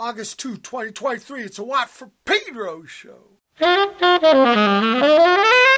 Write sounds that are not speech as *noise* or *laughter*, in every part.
August 2, 2023. It's a Watt from Pedro show. *laughs*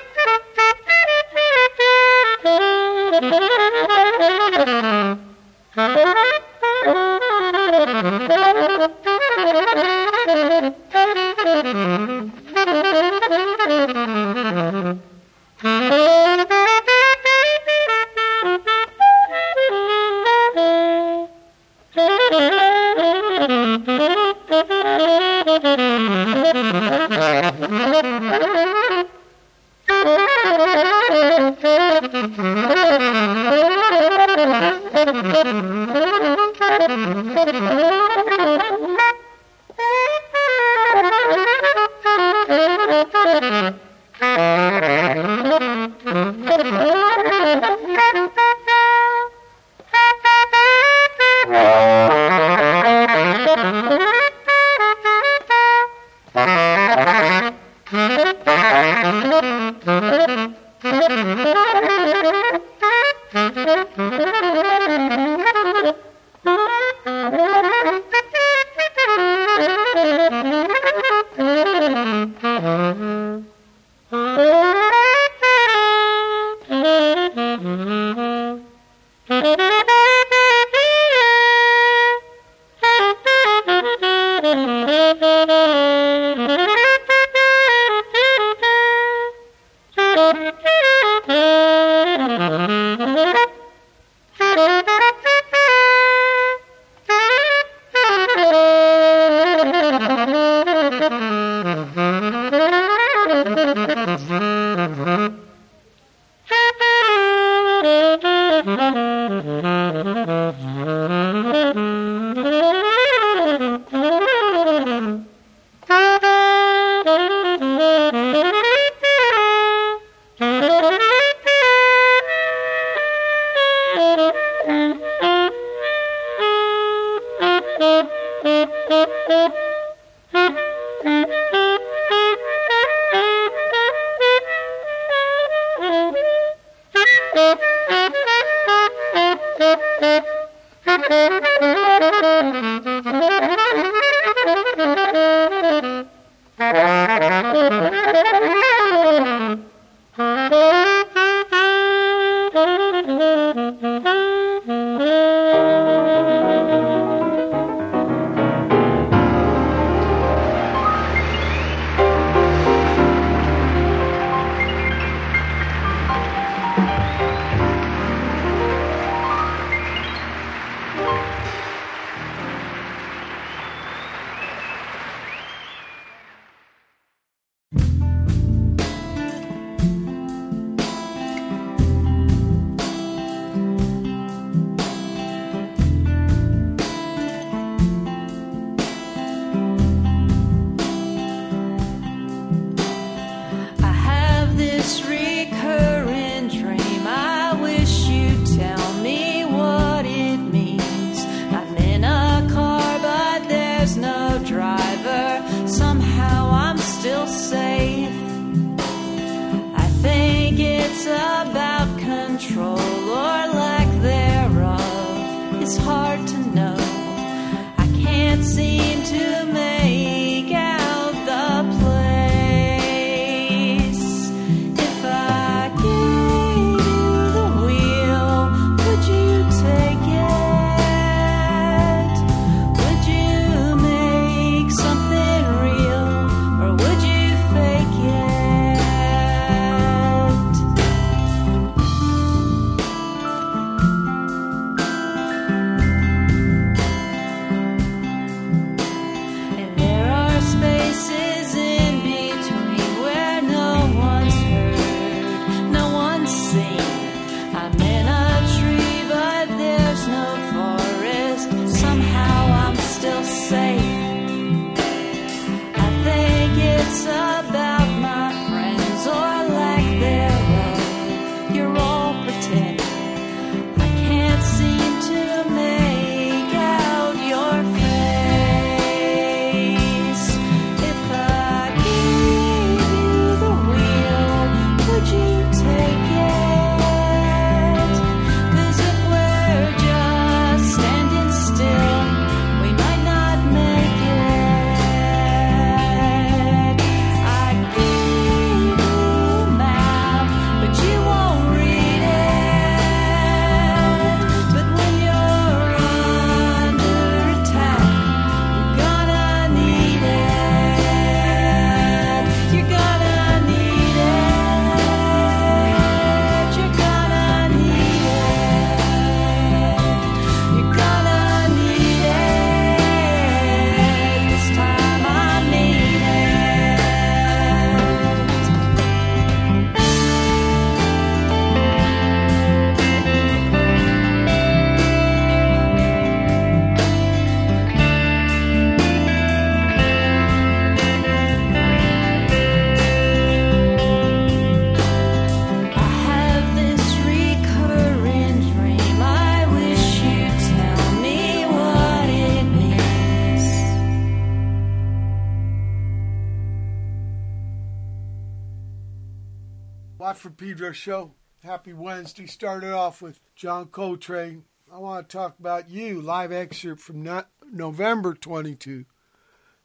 Pedro show. Happy Wednesday. Started off with John Coltrane. I want to talk about you. Live excerpt from November 22,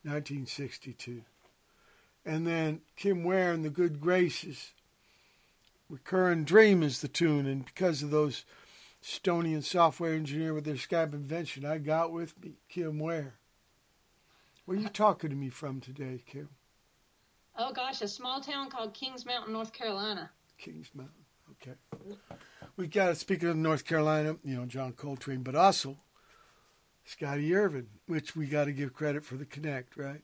1962. And then Kim Ware and the Good Graces. Recurring Dream is the tune, and because of those Estonian software engineer with their Skype invention, I got with me Kim Ware. Where are you talking to me from today, Kim? Oh gosh, a small town called Kings Mountain, North Carolina. Kings Mountain. Okay. We got speaking of North Carolina, you know, John Coltrane, but also Scotty Irvin, which we got to give credit for the connect, right?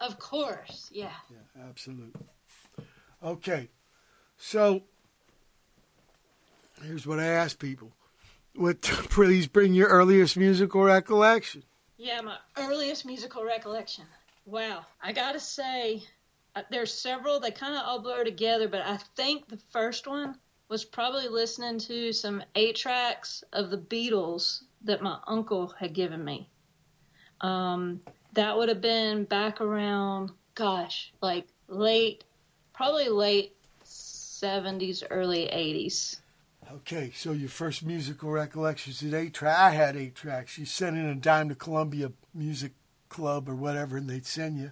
Of course, yeah. Yeah, absolutely. Okay, so here's what I ask people: What *laughs* please bring your earliest musical recollection? Yeah, my earliest musical recollection. Wow, I gotta say, there's several. They kind of all blur together, but I think the first one was probably listening to some eight tracks of the Beatles that my uncle had given me. Um, that would have been back around, gosh, like late, probably late 70s, early 80s. Okay, so your first musical recollections at eight track. I had eight tracks. You sent in a dime to Columbia Music Club or whatever, and they'd send you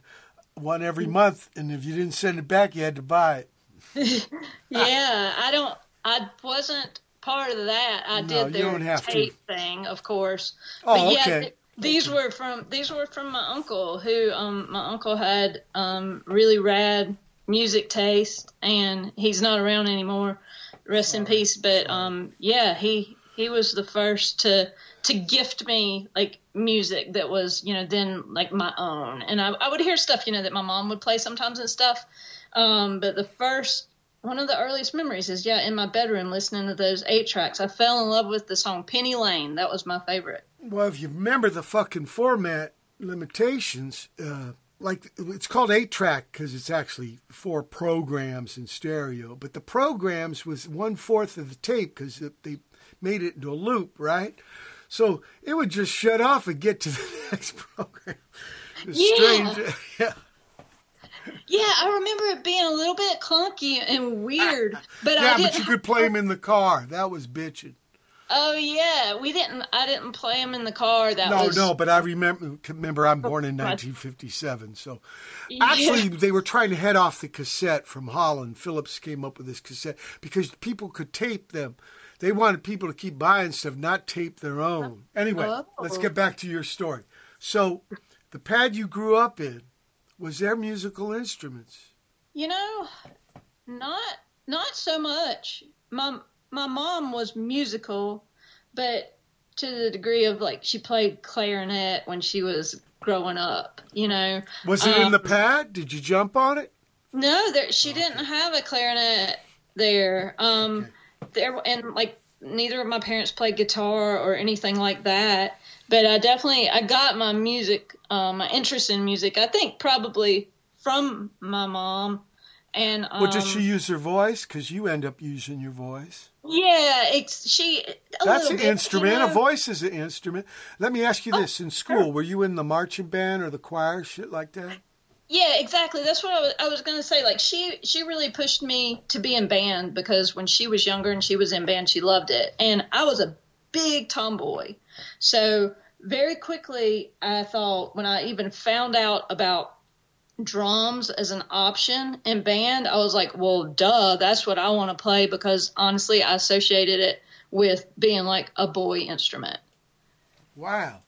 one every month, and if you didn't send it back, you had to buy it. *laughs* yeah, I don't. I wasn't part of that. I no, did their tape to. thing, of course. Oh, but yeah, okay. these okay. were from these were from my uncle, who um, my uncle had um, really rad music taste, and he's not around anymore. Rest in peace. But um, yeah, he he was the first to to gift me like music that was you know then like my own. And I, I would hear stuff you know that my mom would play sometimes and stuff. Um, but the first one of the earliest memories is yeah in my bedroom listening to those eight tracks. I fell in love with the song penny lane. That was my favorite. Well if you remember the fucking format limitations uh, like it's called eight track because it's actually four programs in stereo. But the programs was one fourth of the tape because they made it into a loop right so it would just shut off and get to *laughs* the next program. yeah. Strange. *laughs* yeah. Yeah, I remember it being a little bit clunky and weird, but yeah, I but you could play them in the car. That was bitching. Oh yeah, we didn't. I didn't play them in the car. That no, was... no. But I remember. Remember, I'm born in 1957, so *laughs* actually yeah. they were trying to head off the cassette from Holland. Philips came up with this cassette because people could tape them they wanted people to keep buying stuff, not tape their own. Anyway, oh. let's get back to your story. So, the pad you grew up in was there musical instruments? You know, not not so much. My my mom was musical, but to the degree of like she played clarinet when she was growing up. You know, was it um, in the pad? Did you jump on it? No, there, she okay. didn't have a clarinet there. Um, okay there and like neither of my parents played guitar or anything like that but i definitely i got my music um, my interest in music i think probably from my mom and um, well did she use her voice? Because you end up using your voice. Yeah it's she that's an bit, instrument. You know? a voice is an instrument. Let me ask you oh, this. In school sure. were you in the marching band or the choir shit like that yeah, exactly. That's what I was, I was going to say. Like she, she really pushed me to be in band because when she was younger and she was in band, she loved it, and I was a big tomboy. So very quickly, I thought when I even found out about drums as an option in band, I was like, well, duh, that's what I want to play because honestly, I associated it with being like a boy instrument. Wow.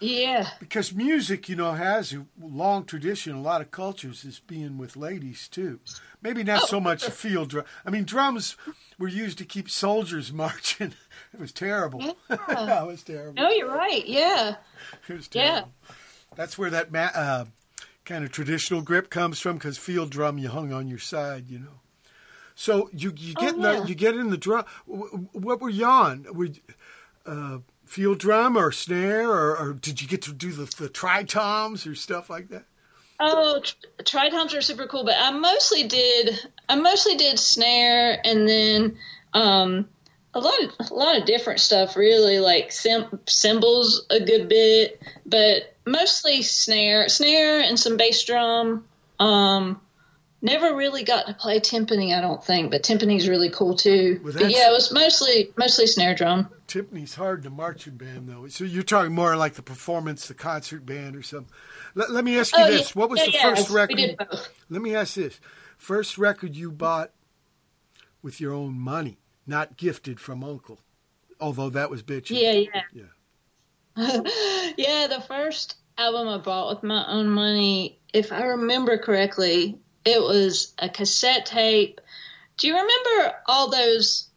Yeah. Because music, you know, has a long tradition, a lot of cultures, is being with ladies too. Maybe not oh. so much field drum. I mean, drums were used to keep soldiers *laughs* marching. It was terrible. Yeah. *laughs* it was terrible. No, you're right. Yeah. It was terrible. Yeah. That's where that ma- uh, kind of traditional grip comes from, because field drum you hung on your side, you know. So you you get oh, yeah. the, you get in the drum. What were you on? Were uh, field drum or snare, or, or did you get to do the, the tritoms or stuff like that? Oh, tritoms are super cool, but I mostly did I mostly did snare and then um, a lot of a lot of different stuff. Really, like sim- cymbals a good bit, but mostly snare, snare and some bass drum. Um, never really got to play timpani. I don't think, but timpani's really cool too. Well, but yeah, it was mostly mostly snare drum. Timpani's hard in a marching band, though. So you're talking more like the performance, the concert band, or something. Let, let me ask you Oh, this: yeah, What was yeah, the yeah, first record? Let me ask this: First record you bought with your own money, not gifted from uncle, although that was bitchy. Yeah, yeah. Yeah. *laughs* yeah, the first album I bought with my own money, if I remember correctly, it was a cassette tape. Do you remember all those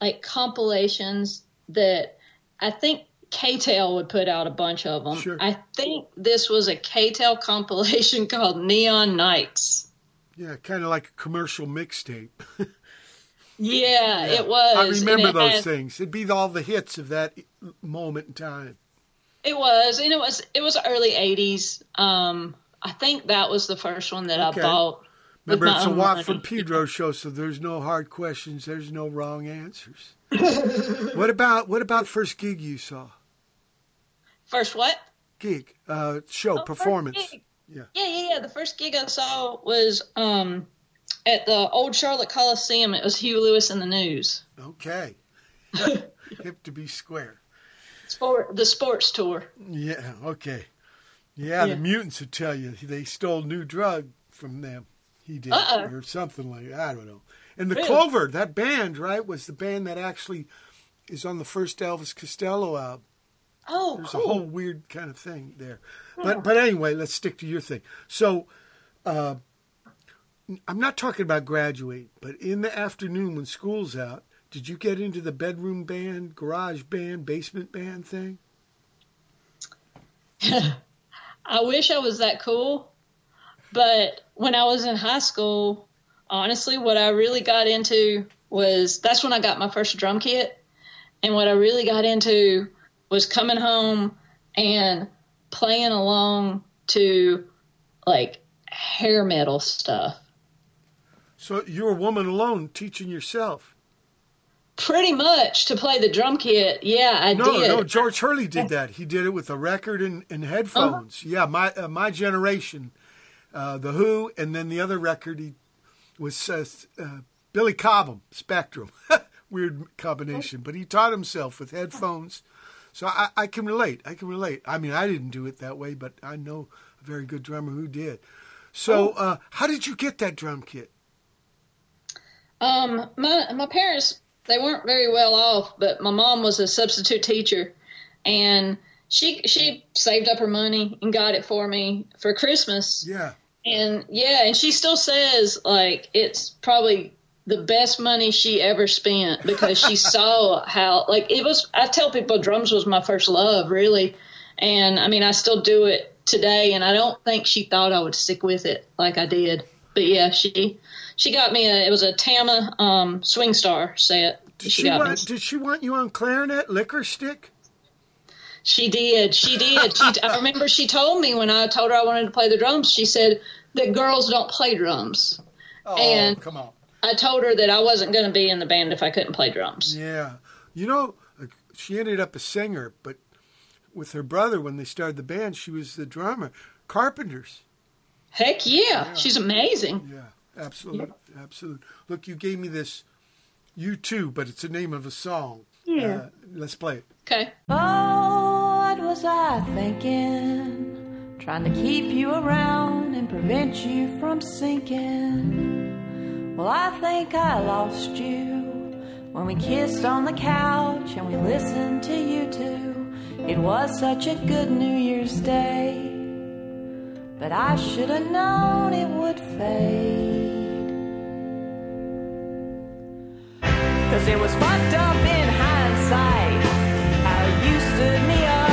like compilations that I think K-Tel would put out a bunch of them? Sure. I think this was a K-Tel compilation *laughs* called Neon Nights. Yeah, kind of like a commercial mixtape. *laughs* Yeah, it was. I remember those had- things. It'd be all the hits of that moment in time. It was, and it was it was early '80s. Um, I think that was the first one that Okay. I bought. Remember, it's a Watt from. Pedro show, so there's no hard questions. There's no wrong answers. *laughs* what about what about first gig you saw? First what? Gig, uh, show, Oh, performance. Yeah. Yeah, yeah, yeah. The first gig I saw was um, at the old Charlotte Coliseum. It was Huey Lewis and the News. Okay. *laughs* Hip to be square. Sport, the sports tour. Yeah. Okay. Yeah, Yeah. the mutants would tell you they stole new drug from them. He did, Uh-oh. or something like that. I don't know. And the Really? Clover, that band, right, was the band that actually is on the first Elvis Costello album. Oh, There's cool. a whole weird kind of thing there. But but anyway, let's stick to your thing. So, uh, I'm not talking about graduate, but in the afternoon when school's out, did you get into the bedroom band, garage band, basement band thing? *laughs* I wish I was that cool, but when I was in high school, honestly, what I really got into was that's when I got my first drum kit. And what I really got into was coming home and playing along to like hair metal stuff. So you're a woman alone teaching yourself. Pretty much to play the drum kit. Yeah, I No, did. no, George Hurley did *laughs* that. He did it with a record and, and headphones. Yeah, my uh, my generation, uh, the Who, and then the other record he was uh, uh, Billy Cobham, Spectrum. *laughs* Weird combination, but he taught himself with headphones. So I, I can relate. I can relate. I mean, I didn't do it that way, but I know a very good drummer who did. So, uh, how did you get that drum kit? Um, my my parents they weren't very well off, but my mom was a substitute teacher, and she she saved up her money and got it for me for Christmas. Yeah. And yeah, and she still says like it's probably the best money she ever spent because she *laughs* saw how like it was. I tell people drums was my first love, really, and I mean I still do it today, and I don't think she thought I would stick with it like I did. But yeah, she she got me a it was a Tama um, Swing Star set. Did she she, want? Did she want you on clarinet, licorice stick? She did. She did. She, I remember she told me when I told her I wanted to play the drums. She said that girls don't play drums. Oh, And- come on. I told her that I wasn't going to be in the band if I couldn't play drums. Yeah. You know, she ended up a singer, but with her brother, when they started the band, she was the drummer. Carpenters. Heck yeah, she's amazing. Yeah, absolute, absolute. Look, you gave me this U2, but it's the name of a song. Yeah. Uh, let's play it. Okay. Oh, what was I thinking? Trying to keep you around and prevent you from sinking. Well, I think I lost you when we kissed on the couch and we listened to U2. It was such a good New Year's Day. But I should have known it would fade. Cause it was fucked up in hindsight. How you stood me up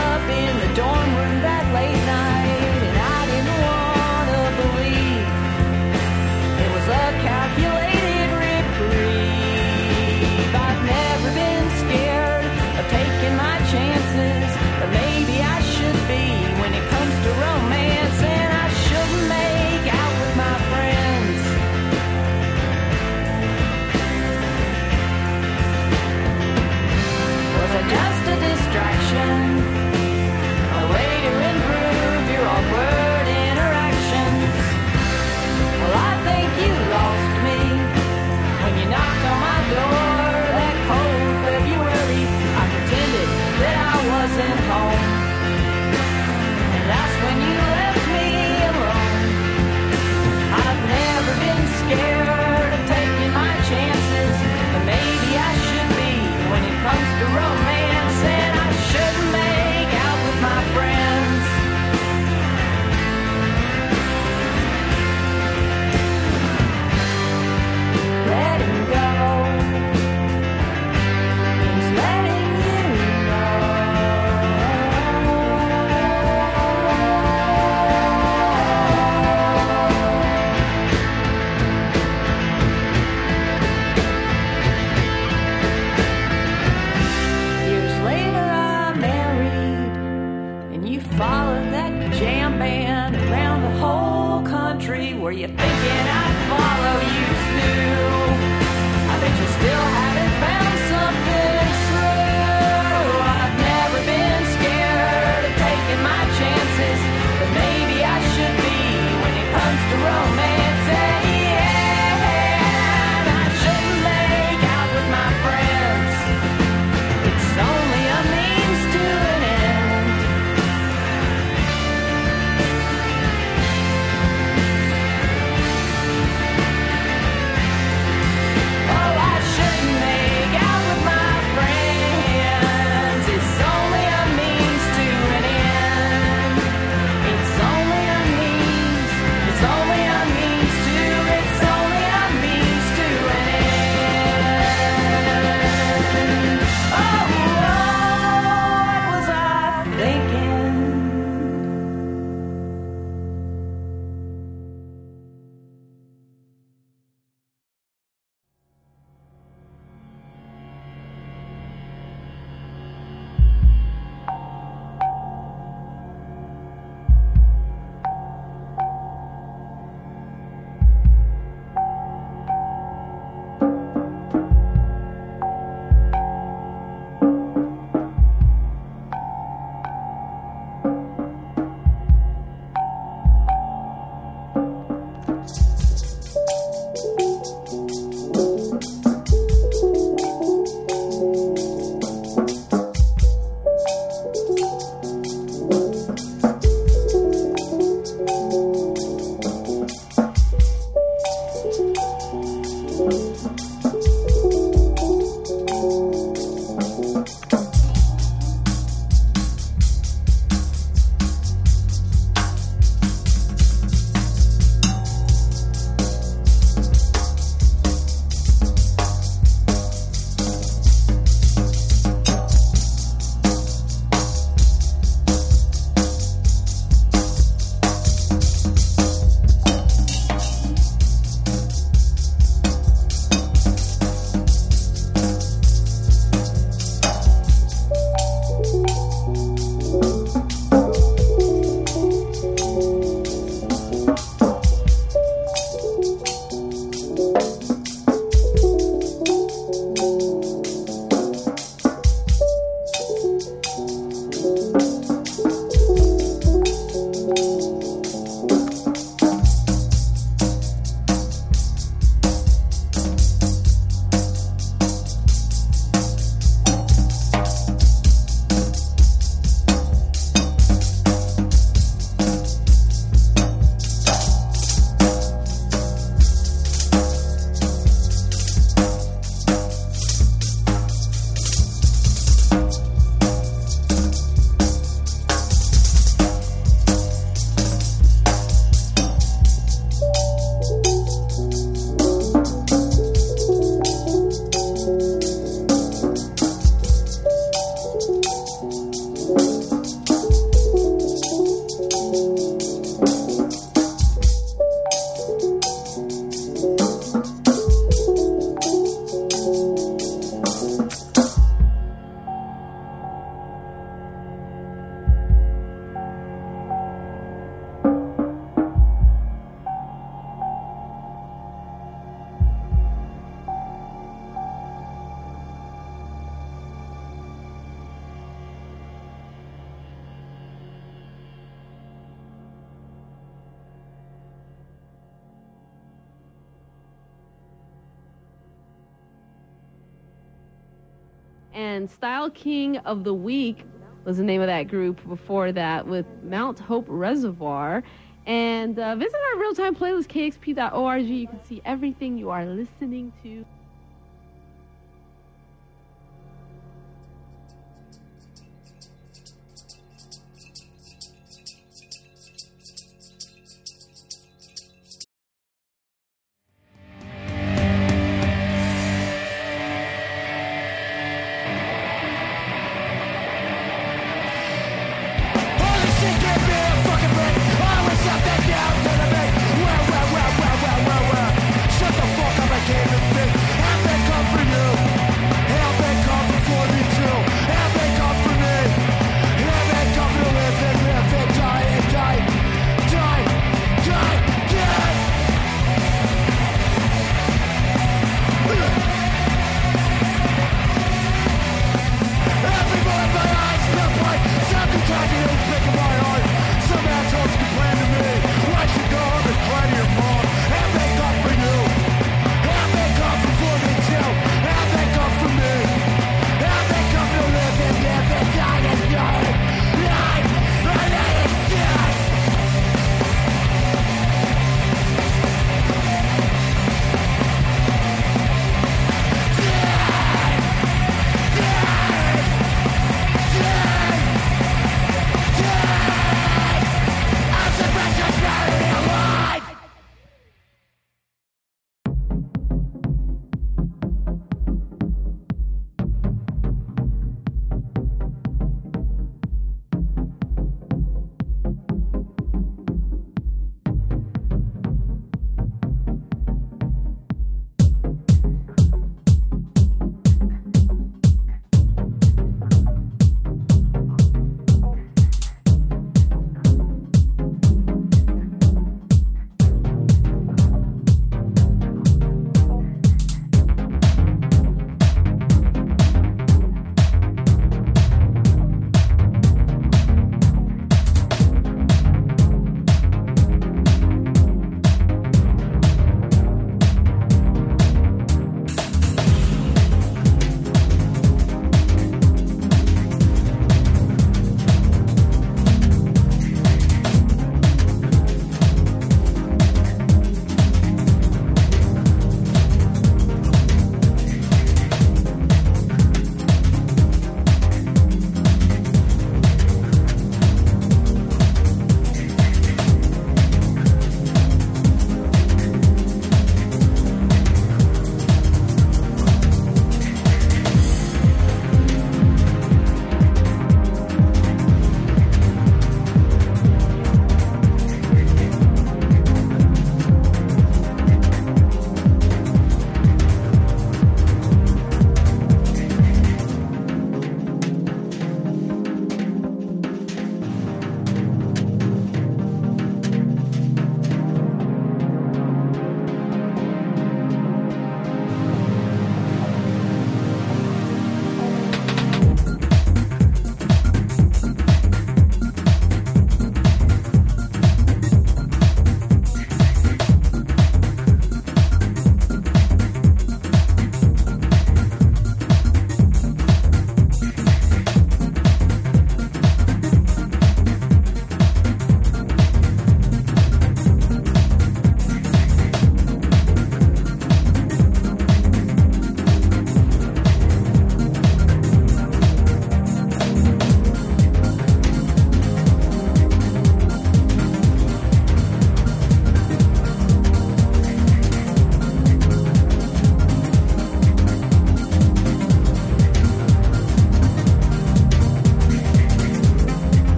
of the Week was the name of that group before that with Mount Hope Reservoir. And uh, visit our real time playlist, kxp.org. You can see everything you are listening to.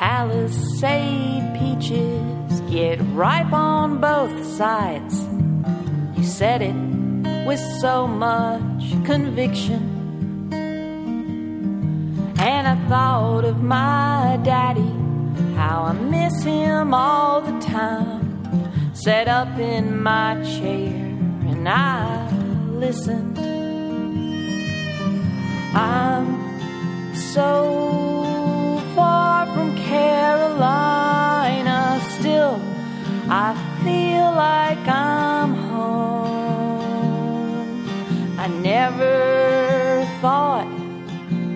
Palisade peaches get ripe on both sides. You said it with so much conviction. And I thought of my daddy, how I miss him all the time. Sat up in my chair and I listened. I'm so never thought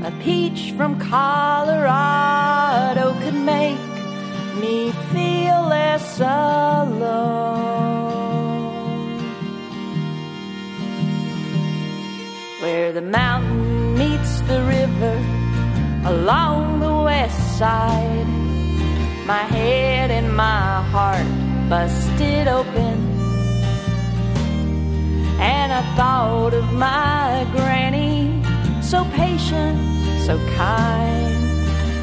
a peach from Colorado could make me feel less alone. Where the mountain meets the river along the west side, my head and my heart busted open. And I thought my granny, so patient, so kind.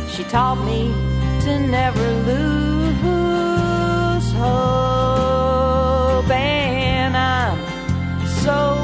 She taught me to never lose hope. And I'm so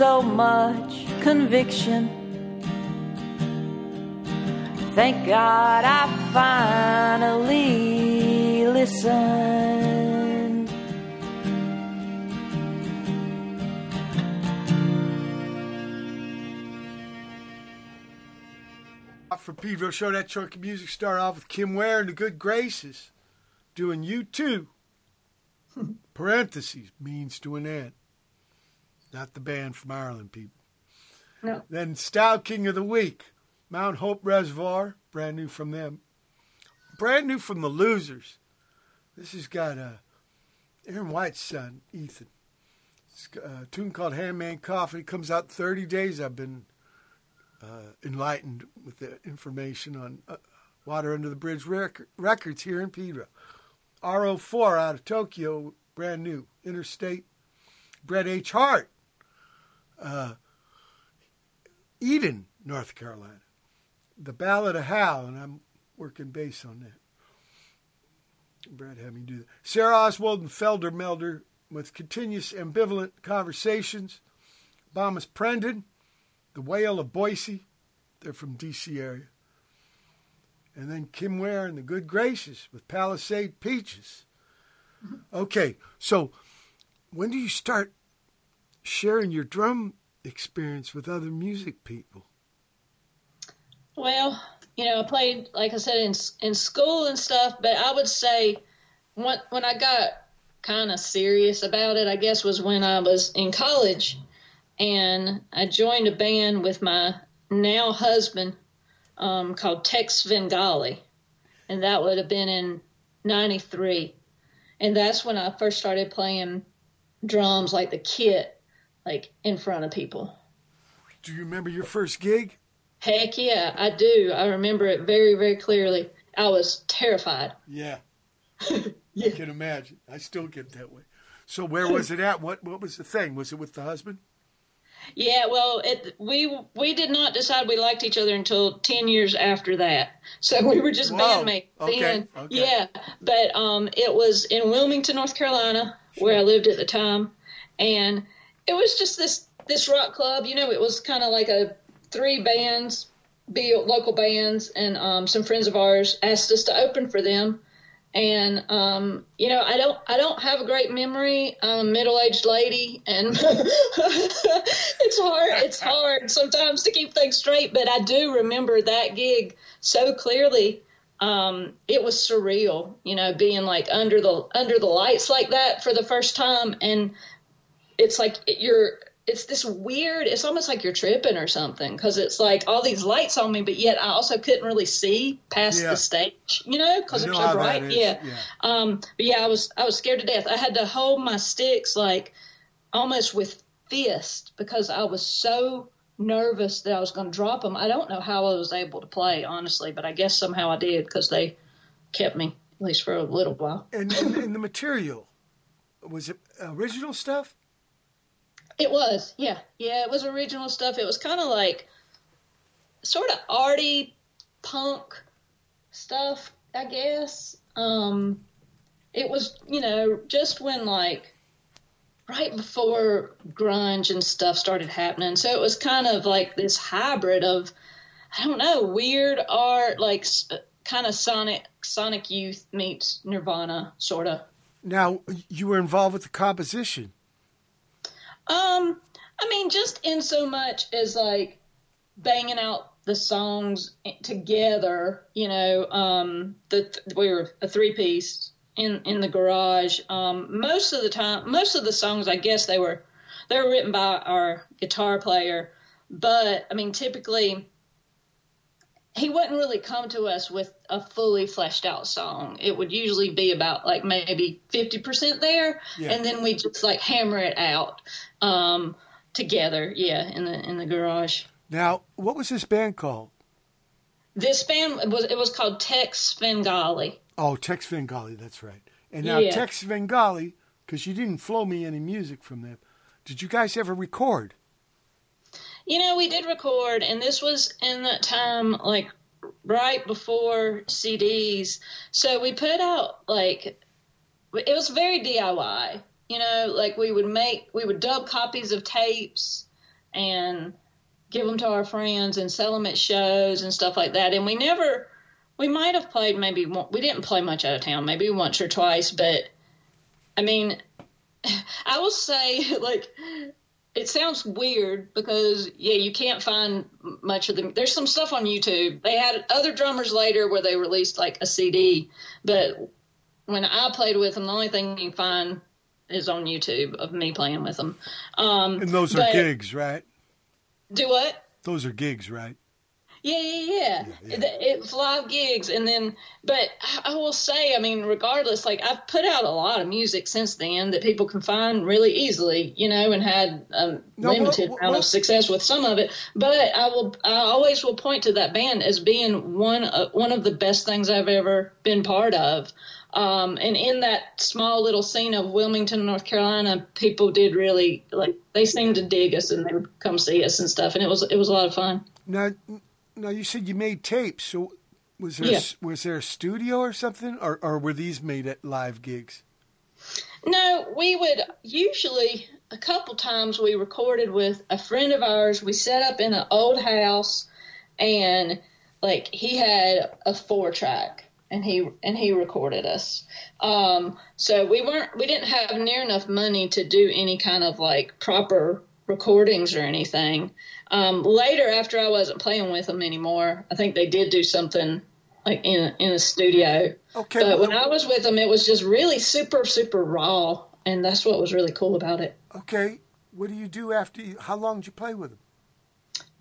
so much conviction. Thank God I finally listened. For Pedro Show, that chunk of music started off with Kim Ware and the Good Graces doing U2. *laughs* Parentheses means to an end. Not the band from Ireland, people. No. Then Style King of the Week, Mount Hope Reservoir, brand new from them. Brand new from the Losers. This has got uh, Aaron White's son, Ethan. It's a tune called Handmade Coffin. It comes out 30 days. I've been uh, enlightened with the information on uh, Water Under the Bridge rec- Records here in Pedro. R-04 out of Tokyo, brand new. Innerstate. Bret H. Hart, uh, Eden, North Carolina. The Ballad of Hal, and I'm working bass on that. Brad had me do that. Sara Oswald and Feldermelder with continuous ambivalent conversations. Bomis Prendin, The Whale of Boise. They're from D.C. area. And then Kim Ware and the Good Graces with Palisade Peaches. Okay, so when do you start sharing your drum experience with other music people? Well, you know, I played, like I said, in in school and stuff. But I would say, when when I got kind of serious about it, I guess was when I was in college, and I joined a band with my now husband um, called Tex Vengali, and that would have been in '93, and that's when I first started playing drums like the kit, like in front of people. Do you remember your first gig? Heck yeah, I do. I remember it very, very clearly. I was terrified. Yeah. *laughs* I can imagine. I still get that way. So where was it at? What what was the thing? Was it with the husband? Yeah, well, it, we we did not decide we liked each other until ten years after that. So we were just Whoa. bandmates. Okay, then. okay. Yeah, but um, it was in Wilmington, North Carolina, where I lived at the time, and it was just this this rock club. You know, it was kind of like a three bands, be local bands, and um, some friends of ours asked us to open for them. And um, you know, I don't I don't have a great memory. I'm a middle aged lady, and *laughs* it's hard. It's hard sometimes to keep things straight. But I do remember that gig so clearly. Um, it was surreal, you know, being like under the under the lights like that for the first time, and it's like you're it's this weird it's almost like you're tripping or something because it's like all these lights on me but yet i also couldn't really see past Yeah. the stage you know because it's so bright yeah. yeah. um but yeah i was i was scared to death i had to hold my sticks like almost with fist because i was so nervous that i was going to drop them i don't know how i was able to play honestly but i guess somehow i did because they kept me at least for a little while And, and, and the material was it original stuff? It was, yeah, yeah. It was original stuff. It was kind of like sort of arty punk stuff, I guess. Um, it was, you know, just when like right before grunge and stuff started happening. So it was kind of like this hybrid of, I don't know, weird art, like kind of Sonic Sonic Youth meets Nirvana, sort of. Now you were involved with the composition. Um, I mean, just in so much as like banging out the songs together. You know, um, the we were a three piece in in the garage. Um, most of the time, most of the songs, I guess they were they were written by our guitar player, but I mean, typically. He wouldn't really come to us with a fully fleshed out song. It would usually be about like maybe 50% there, Yeah. and then we just like hammer it out um, together. Yeah, in the in the garage. Now, what was this band called? This band was it was called Tex Svengali. Oh, Tex Vengali, that's right. And now Yeah. Tex Vengali, because you didn't flow me any music from them. Did you guys ever record? You know, we did record, and this was in that time, like right before CDs. So we put out like it was very DIY. You know, like we would make we would dub copies of tapes and give them to our friends and sell them at shows and stuff like that. And we never, we might have played maybe we didn't play much out of town, maybe once or twice, but I mean, *laughs* I will say *laughs* like it sounds weird because yeah, you can't find much of them. There's some stuff on YouTube. They had other drummers later where they released like a CD, but when I played with them, the only thing you can find is on YouTube of me playing with them. Um, And those are gigs, right? Do what? Those are gigs, right? Yeah, yeah, yeah. yeah. It, it's live gigs, and then, but I- will say, I mean, regardless, like I've put out a lot of music since then that people can find really easily, you know, and had a No, limited what- amount what- of success with some of it. But I will, I always will point to that band as being one of, one of the best things I've ever been part of. Um, and in that small little scene of Wilmington, North Carolina, people did really like they seemed to dig us and they would come see us and stuff, and it was it was a lot of fun. Now, now you said you made tapes. So was there Yeah. was there a studio or something, or or were these made at live gigs? No, we would usually a couple times we recorded with a friend of ours. We set up in an old house, and like he had a four track, and he and he recorded us. Um, so we weren't we didn't have near enough money to do any kind of like proper recordings or anything. Um, later, after I wasn't playing with them anymore, I think they did do something like in in a studio. Okay, But well- when I was with them, it was just really super, super raw, and that's what was really cool about it. Okay, what do you do after? You, how long did you play with them?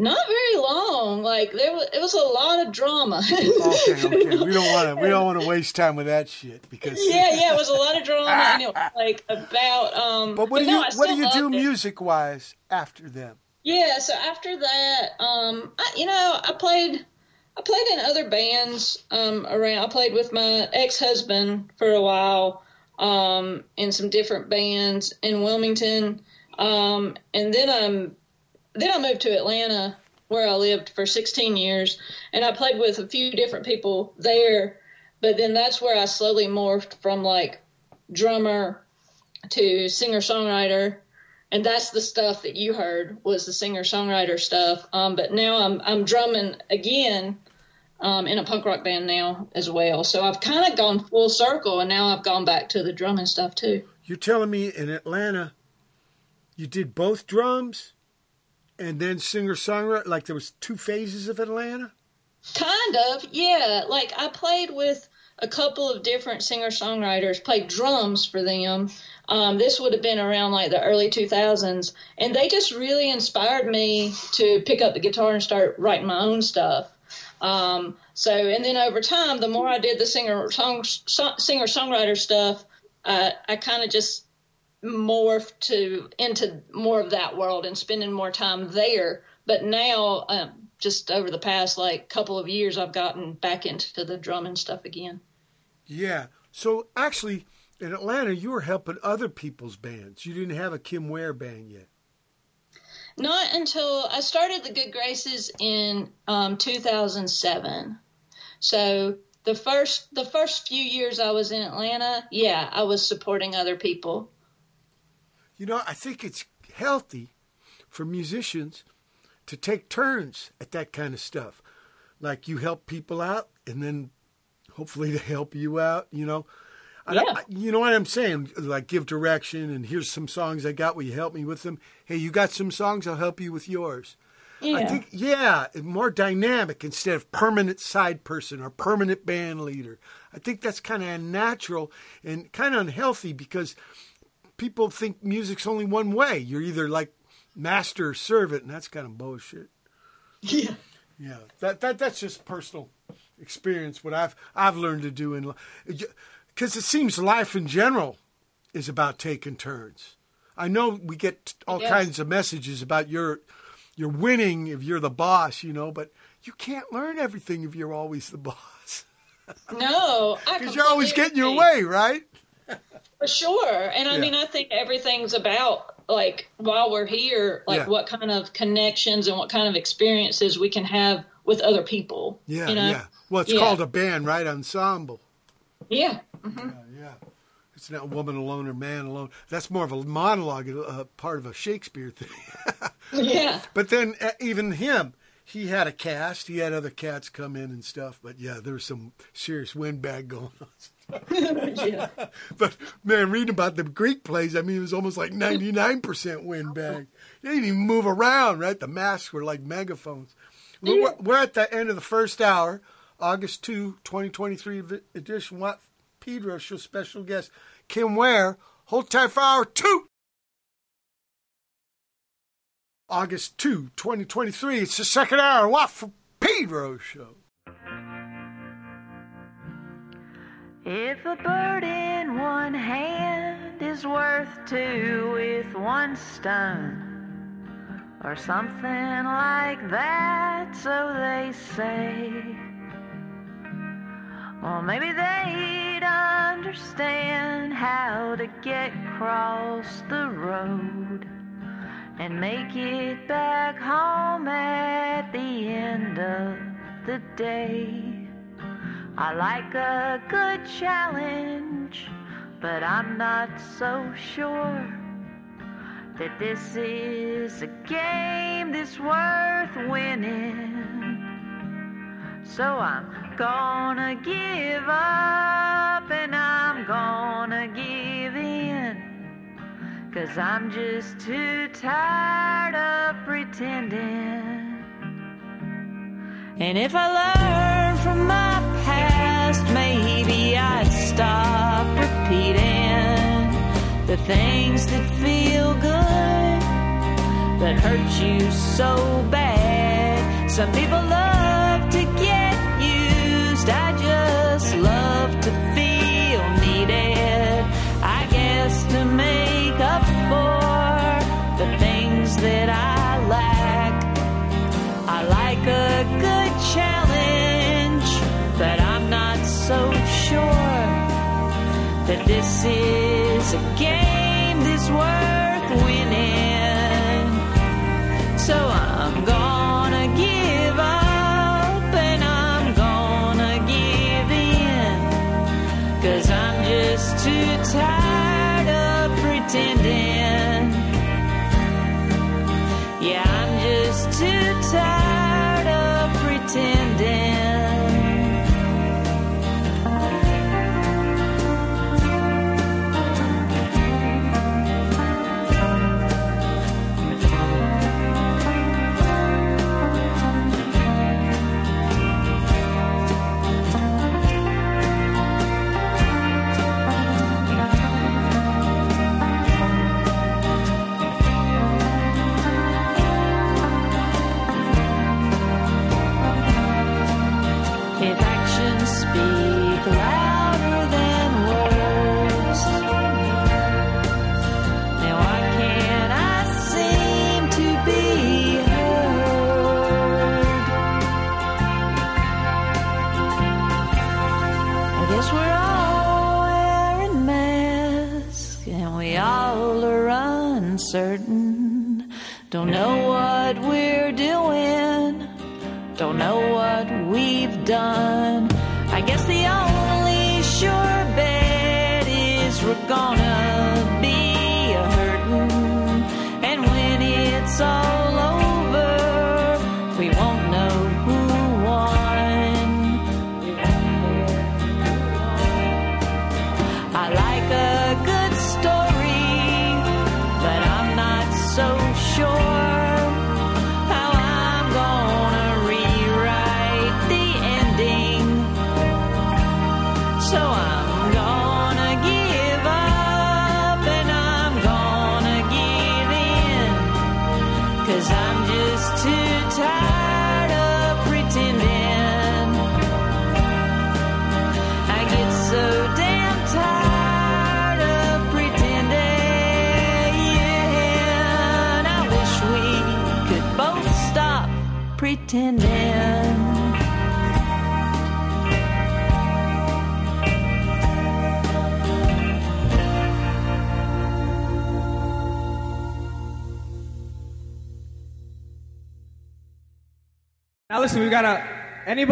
Not very long. Like there was, it was a lot of drama. *laughs* Okay, okay. We don't want to. We don't want to waste time with that shit because. yeah, yeah, it was a lot of drama, and it was like about. Um, But what do no, you what do you do music wise after them? Yeah, so after that, um, I, you know, I played, I played in other bands um, around. I played with my ex-husband for a while um, in some different bands in Wilmington, um, and then I'm, then I moved to Atlanta where I lived for 16 years, and I played with a few different people there. But then that's where I slowly morphed from like drummer to singer songwriter and that's the stuff that you heard was the singer songwriter stuff. Um, but now I'm I'm drumming again um, in a punk rock band now as well. So I've kind of gone full circle, and now I've gone back to the drumming stuff too. You're telling me in Atlanta, you did both drums, and then singer songwriter. Like there was two phases of Atlanta. Kind of, yeah. Like I played with a couple of different singer songwriters, played drums for them. Um, this would have been around like the early 2000s, and they just really inspired me to pick up the guitar and start writing my own stuff. Um, so, and then over time, the more I did the singer song so, singer songwriter stuff, uh, I kind of just morphed to into more of that world and spending more time there. But now, um, just over the past like couple of years, I've gotten back into the drumming stuff again. Yeah. So actually, in Atlanta, you were helping other people's bands. You didn't have a Kim Ware band yet. Not until I started the Good Graces in um, 2007. So the first the first few years I was in Atlanta, yeah, I was supporting other people. You know, I think it's healthy for musicians to take turns at that kind of stuff. Like you help people out, and then hopefully they help you out. You know, Yeah. I- you know what I'm saying? Like give direction, and here's some songs I got. Will you help me with them? Hey, you got some songs? I'll help you with yours. Yeah. I think, yeah, more dynamic instead of permanent side person or permanent band leader. I think that's kind of unnatural and kind of unhealthy because people think music's only one way. You're either like master or servant, and that's kind of bullshit. *laughs* yeah. Yeah, that that that's just personal experience. What I've I've learned to do in because it seems life in general is about taking turns. I know we get all Yes. kinds of messages about your you're winning if you're the boss, you know, but you can't learn everything if you're always the *laughs* boss No, because *laughs* you're always getting your way, right? For sure. And I Yeah. mean, I think everything's about like while we're here, like Yeah. what kind of connections and what kind of experiences we can have with other people. Yeah, you know? yeah. Well, it's Yeah. called a band, right? Ensemble. Yeah. Yeah, yeah. It's not woman alone or man alone. That's more of a monologue, a part of a Shakespeare thing. *laughs* Yeah. But then uh, even him, he had a cast. He had other cats come in and stuff. But yeah, there was some serious windbag going on. *laughs* yeah. But man, reading about the Greek plays, I mean, it was almost like ninety nine percent windbag. They didn't even move around. Right, the masks were like megaphones. We're, we're- we're at the end of the first hour, August 2, 2023 edition. Watt Pedro show special guest Kim Ware. Hold tight for hour two. August 2, 2023. It's the second hour. Watt from Pedro show. If a bird in one hand is worth two with one stone, or something like that, so they say. Well, maybe they'd understand how to get across the road and make it back home at the end of the day. I like a good challenge, but I'm not so sure that this is a game that's worth winning. So I'm gonna give up and I'm gonna give in. Cause I'm just too tired of pretending. And if I learn from my past, maybe I'd stop repeating the things that feel good that hurt you so bad. Some people love is a game this worth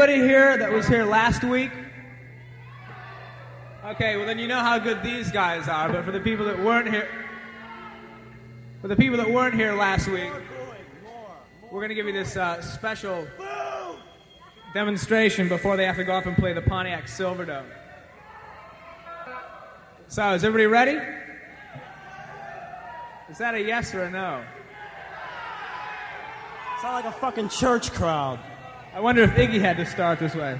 anybody here that was here last week? Okay, well then you know how good these guys are, but for the people that weren't here for the people that weren't here last week, we're gonna give you this uh, special demonstration before they have to go off and play the Pontiac Silverdome. So, is everybody ready? Is that a yes or a no? Sound like a fucking church crowd. I wonder if Iggy had to start this way.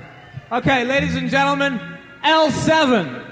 Okay, ladies and gentlemen, L7.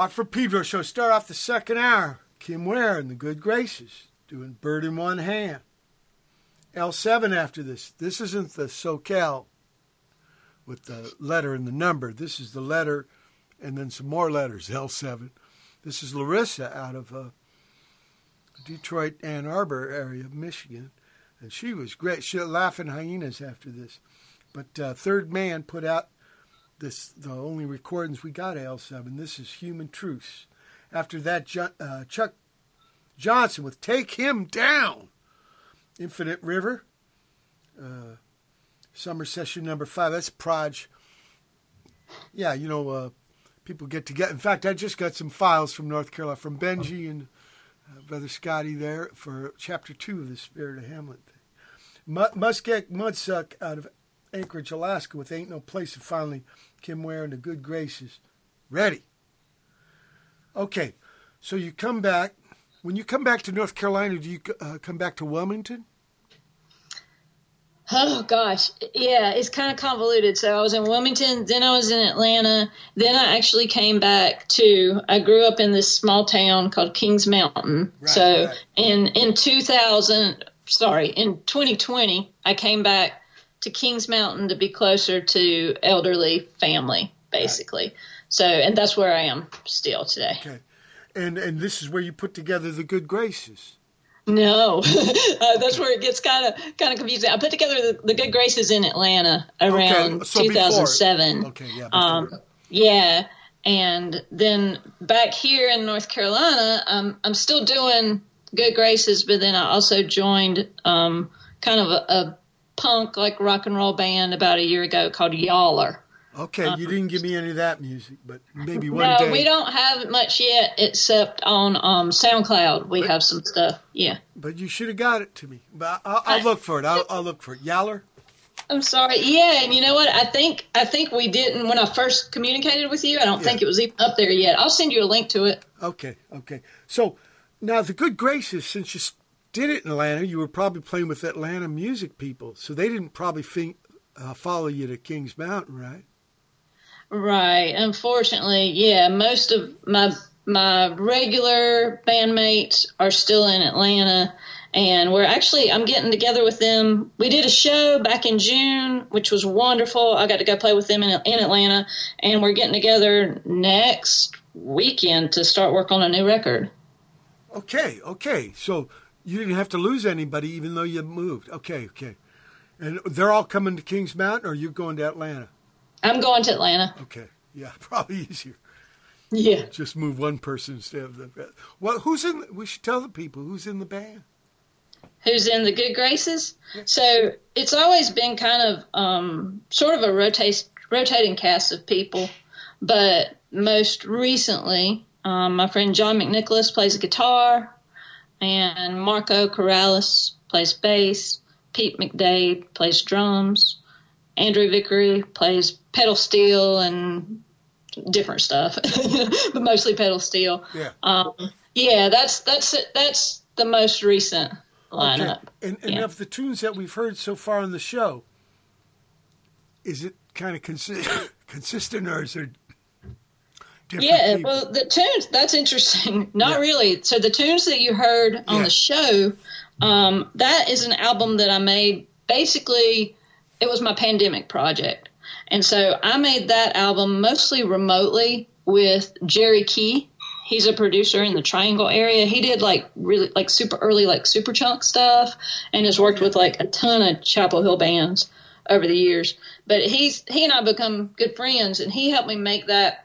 Watt from Pedro show. Start off the second hour. Kim Ware and the Good Graces doing Bird in One Hand. L7 after this. This isn't the SoCal with the letter and the number. This is the letter and then some more letters, L7. This is Larissa out of uh, Detroit, Ann Arbor area of Michigan. And she was great. She laughing hyenas after this. But uh, Third Man put out this the only recordings we got of L7. This is Human Truths. After that, uh, Chuck Johnson with Take Him Down. Infinite River. Uh, summer session number five. That's Proj. Yeah, you know, uh, people get together. In fact, I just got some files from North Carolina, from Benji and uh, Brother Scotty there for chapter two of the Spirit of Hamlet. Mu- Muskeg Mudsuck out of Anchorage, Alaska, with Ain't No Place to Finally, Kim Ware and the Good Graces. Ready. Okay, so you come back. When you come back to North Carolina, do you uh, come back to Wilmington? Oh gosh, yeah, it's kind of convoluted. So I was in Wilmington, then I was in Atlanta, then I actually came back to. I grew up in this small town called Kings Mountain. Right, so right. in in 2000, sorry, in 2020, I came back to Kings Mountain to be closer to elderly family, basically. So and that's where I am still today. Okay. And and this is where you put together the good graces. No, *laughs* uh, that's where it gets kind of kind of confusing. I put together the, the Good Graces in Atlanta around so before. 2007. Okay, yeah. Um, yeah, and then back here in North Carolina, um, I'm still doing Good Graces, but then I also joined um, kind of a, a punk like rock and roll band about a year ago called Yaller. Okay, you didn't give me any of that music, but maybe *laughs* one no, day. we don't have much yet, except on um, SoundCloud. We have some stuff. Yeah. But you should have got it to me. But I'll, I'll look for it. I'll, I'll look for it. Yaller. I'm sorry. Yeah, and you know what? I think I think we didn't when I first communicated with you. I don't think it was even up there yet. I'll send you a link to it. Okay, okay. So now the good graces, since you did it in Atlanta, you were probably playing with Atlanta music people, so they didn't probably think, uh, follow you to Kings Mountain, right? Right. Unfortunately, yeah, most of my my regular bandmates are still in Atlanta and we're actually I'm getting together with them. We did a show back in June, which was wonderful. I got to go play with them in, in Atlanta and we're getting together next weekend to start work on a new record. Okay, okay. So you didn't have to lose anybody, even though you moved. Okay, okay. And they're all coming to Kings Mountain, or you're going to Atlanta? I'm going to Atlanta. Okay, yeah, *laughs* probably easier. Yeah. Just move one person instead of the. Well, who's in? We should tell the people who's in the band. who's in the good graces. So it's always been kind of um, sort of a rotate, rotating cast of people, but most recently, um, my friend John McNicholas plays guitar, and Marco Corrales plays bass. Pete McDade plays drums. Andrew Vickery plays pedal steel and different stuff, *laughs* but mostly pedal steel. Yeah. Um, yeah, that's that's that's the most recent lineup. And, and Yeah. of the tunes that we've heard so far on the show, is it kind of consi- *laughs* consistent or is there Yeah, people? well, the tunes, that's interesting. *laughs* Not Yeah. really. So, the tunes that you heard on Yeah. the show, um, that is an album that I made. Basically, it was my pandemic project. And so I made that album mostly remotely with Jerry Kee. He's a producer in the Triangle area. He did like really like super early like Superchunk stuff and has worked with like a ton of Chapel Hill bands over the years. But he's he and I become good friends and he helped me make that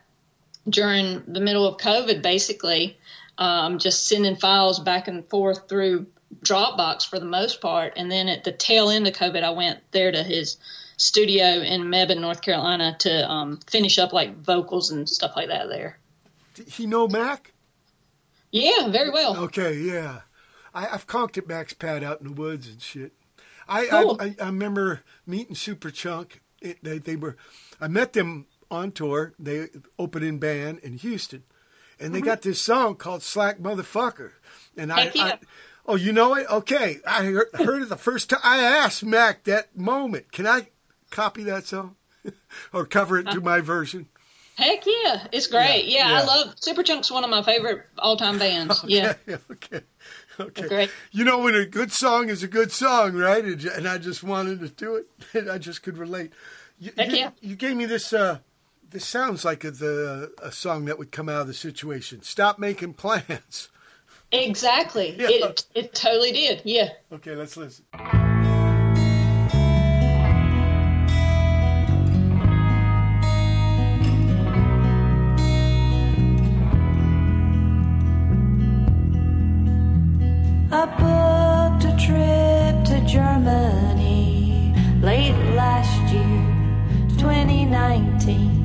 during the middle of COVID, basically, um, just sending files back and forth through Dropbox for the most part. And then at the tail end of COVID, I went there to his studio in Mebane, North Carolina, to um, finish up like vocals and stuff like that there. he know Mac? Yeah, very well. Okay, yeah. I, I've conked at Mac's pad out in the woods and shit. I Cool. I, I, I remember meeting Superchunk. It, they they were, I met them on tour. They opening band in Houston, and Mm-hmm. they got this song called "Slack Motherfucker." And I. I, oh, you know it? Okay, I heard, heard it the first time. I asked Mac that moment. Can I copy that song *laughs* or cover it to my version? Heck yeah, it's great. Yeah, Yeah, yeah. I love Superchunk's one of my favorite all time bands. Yeah. *laughs* Okay, okay, okay. Great. You know when a good song is a good song, right? And, I just wanted to do it, *laughs* I just could relate. You, Heck you, yeah. you gave me this. Uh, this sounds like a, the a song that would come out of the situation. Stop making plans. Exactly. Yeah. It it totally did. Yeah. Okay, let's listen. I booked a trip to Germany late last year, 2019.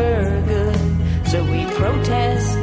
never good. So we protest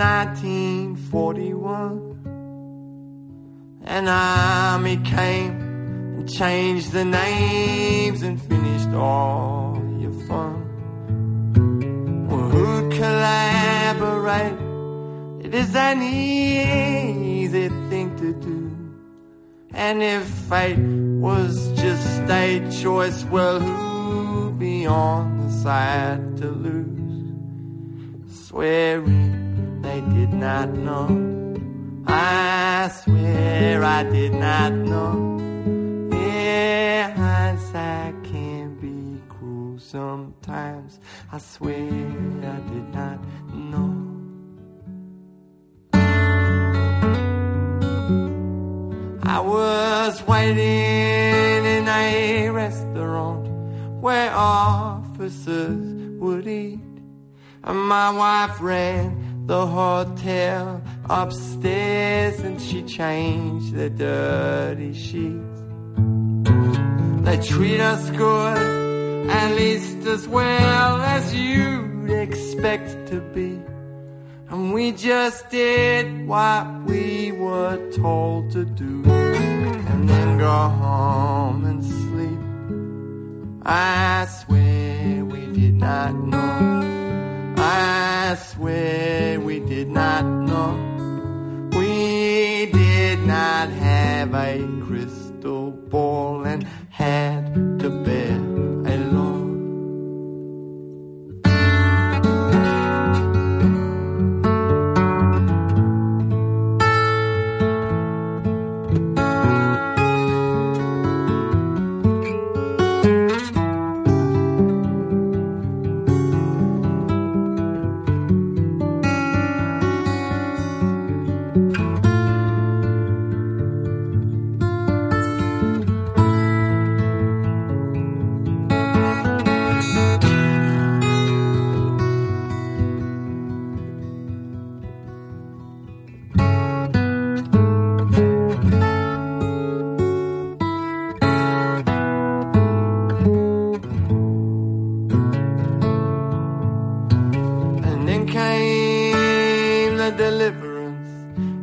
1941. An army came and changed the names and finished all your fun. Well, who'd collaborate? It is an easy thing to do. And if fate was just a choice, well, who'd be on the side to lose? Swearing did not know. I swear I did not know. Yeah, hindsight can be cruel sometimes. I swear I did not know. I was waiting in a restaurant where officers would eat. And my wife ran the hotel upstairs and she changed the dirty sheets. They treat us good, at least as well as you'd expect to be. And we just did what we were told to do. And then go home and sleep. I swear we did not know. I swear we did not know. We did not have a crystal ball and had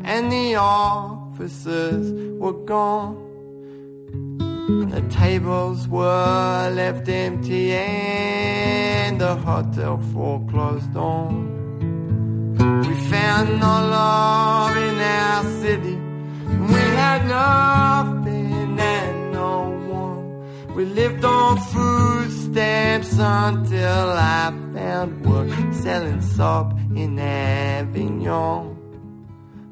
and the officers were gone. And the tables were left empty, and the hotel foreclosed on. We found no love in our city, we had nothing and no one. We lived on food stamps until I found work selling soap in Avignon.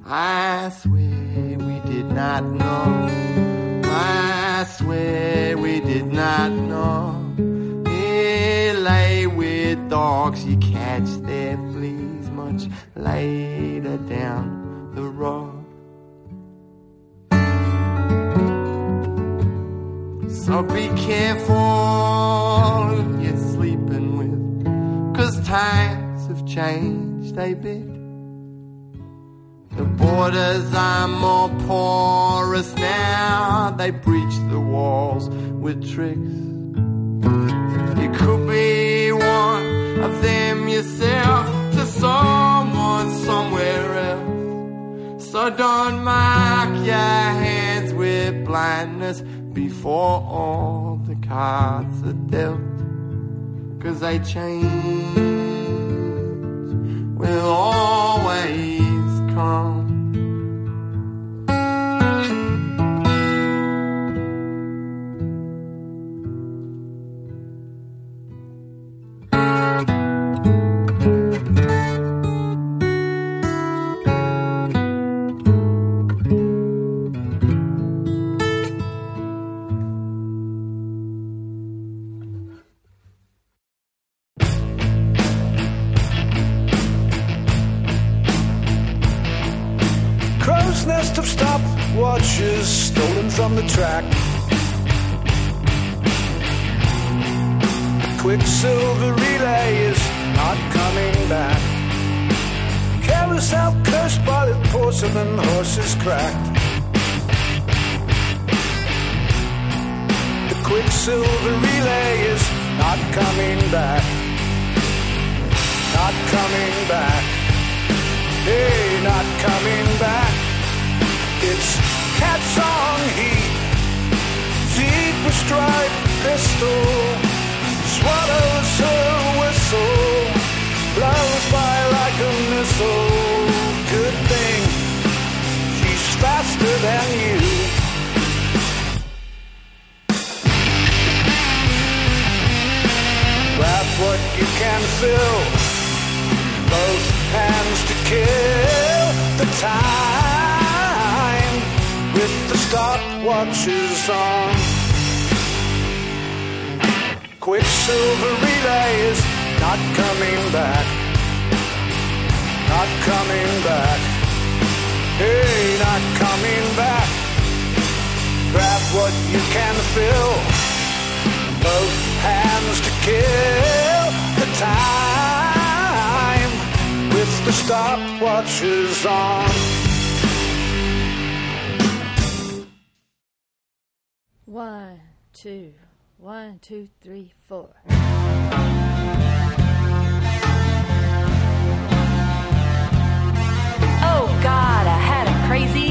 I swear we did not know. I swear we did not know. Lay with dogs, you catch their fleas much later down the road. So be careful who you're sleeping with, cause times have changed a bit. The borders are more porous now, they breach the walls with tricks. You could be one of them yourself to someone somewhere else. So don't mark your hands with blindness before all the cards are dealt. Cause they change will always come. track. Quicksilver relay is not coming back. Carousel cursed by the porcelain horses cracked. The quicksilver relay is not coming back. Not coming back. Hey, not coming back. It's cats on heat deep with striped pistol swallows her whistle, blows by like a missile. Good thing she's faster than you. Grab what you can feel, both hands to kill the time with the stopwatches on. Quicksilver relay is not coming back. Not coming back. Hey, not coming back. Grab what you can fill. Both hands to kill the time with the stopwatches on. One, two, one, two, three, four. Oh, God, I had a crazy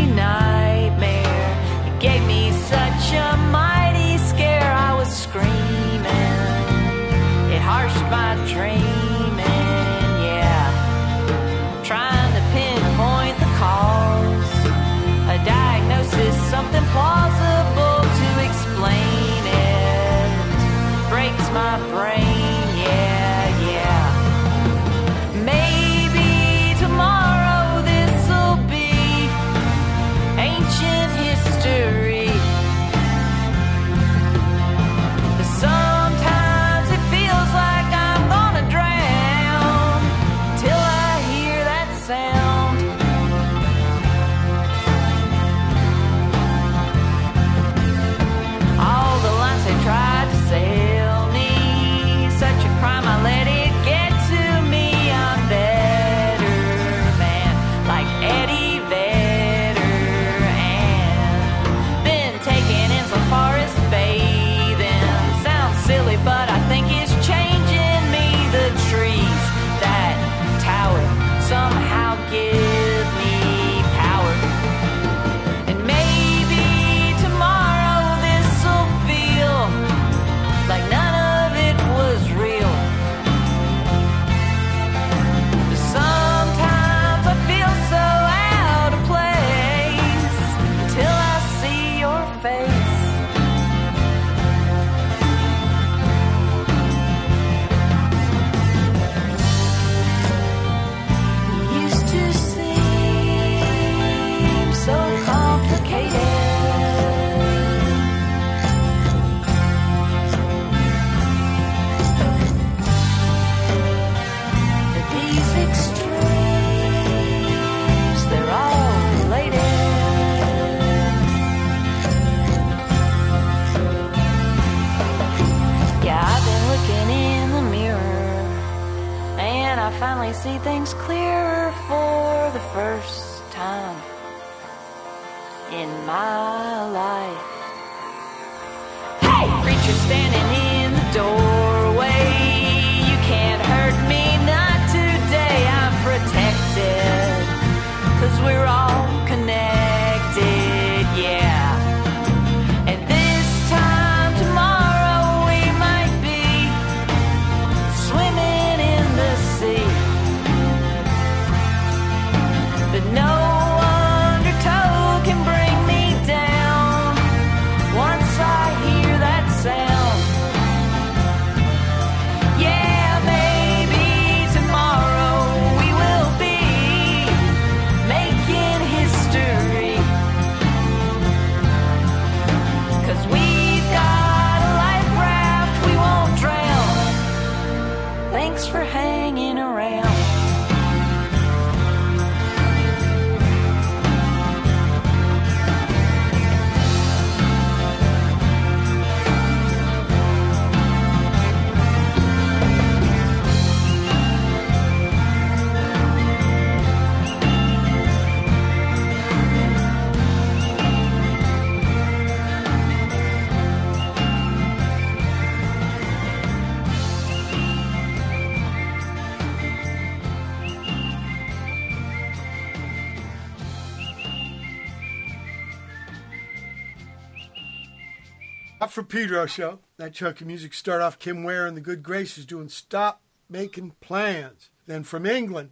Pedro show. That chunk of music start off Kim Ware and the Good Graces doing Stop Making Plans. Then from England,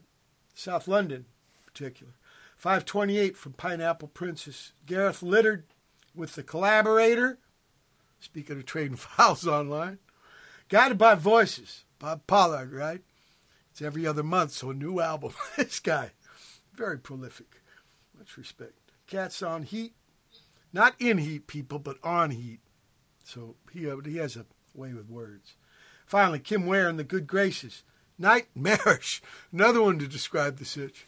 South London in particular. 528 from Pineapple Empress. Gareth Liddiard with The Collaborator. Speaking of trading *laughs* files online. Guided by Voices. Bob Pollard, right? It's every other month, so a new album. *laughs* this guy, very prolific. Much respect. Cats on Heat. Not in heat, people, but on heat. So he, uh, he has a way with words. Finally, Kim Ware and the Good Graces. Nightmarish. *laughs* Another one to describe the sitch.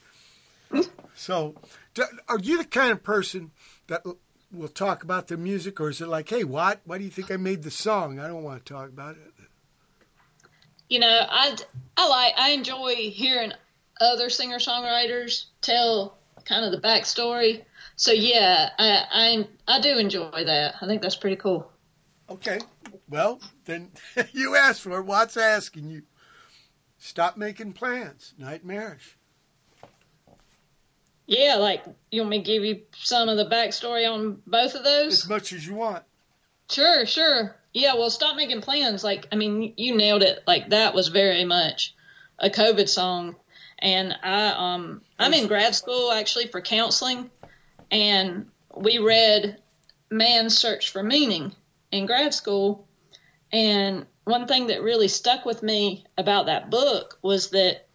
So, are you the kind of person that will talk about the music, or is it like, hey, what? Why do you think I made the song? I don't want to talk about it. You know, I, I like I enjoy hearing other singer songwriters tell kind of the backstory. So yeah, I, I I do enjoy that. I think that's pretty cool. Okay, well then *laughs* you asked for it. What's asking you? Stop making plans. Nightmarish. Yeah, like you want me to give you some of the backstory on both of those? As much as you want. Sure, sure. Yeah, well, stop making plans. Like, I mean, you nailed it. Like that was very much a COVID song, and I um I'm in grad school actually for counseling, and we read Man's Search for Meaning in grad school, and one thing that really stuck with me about that book was that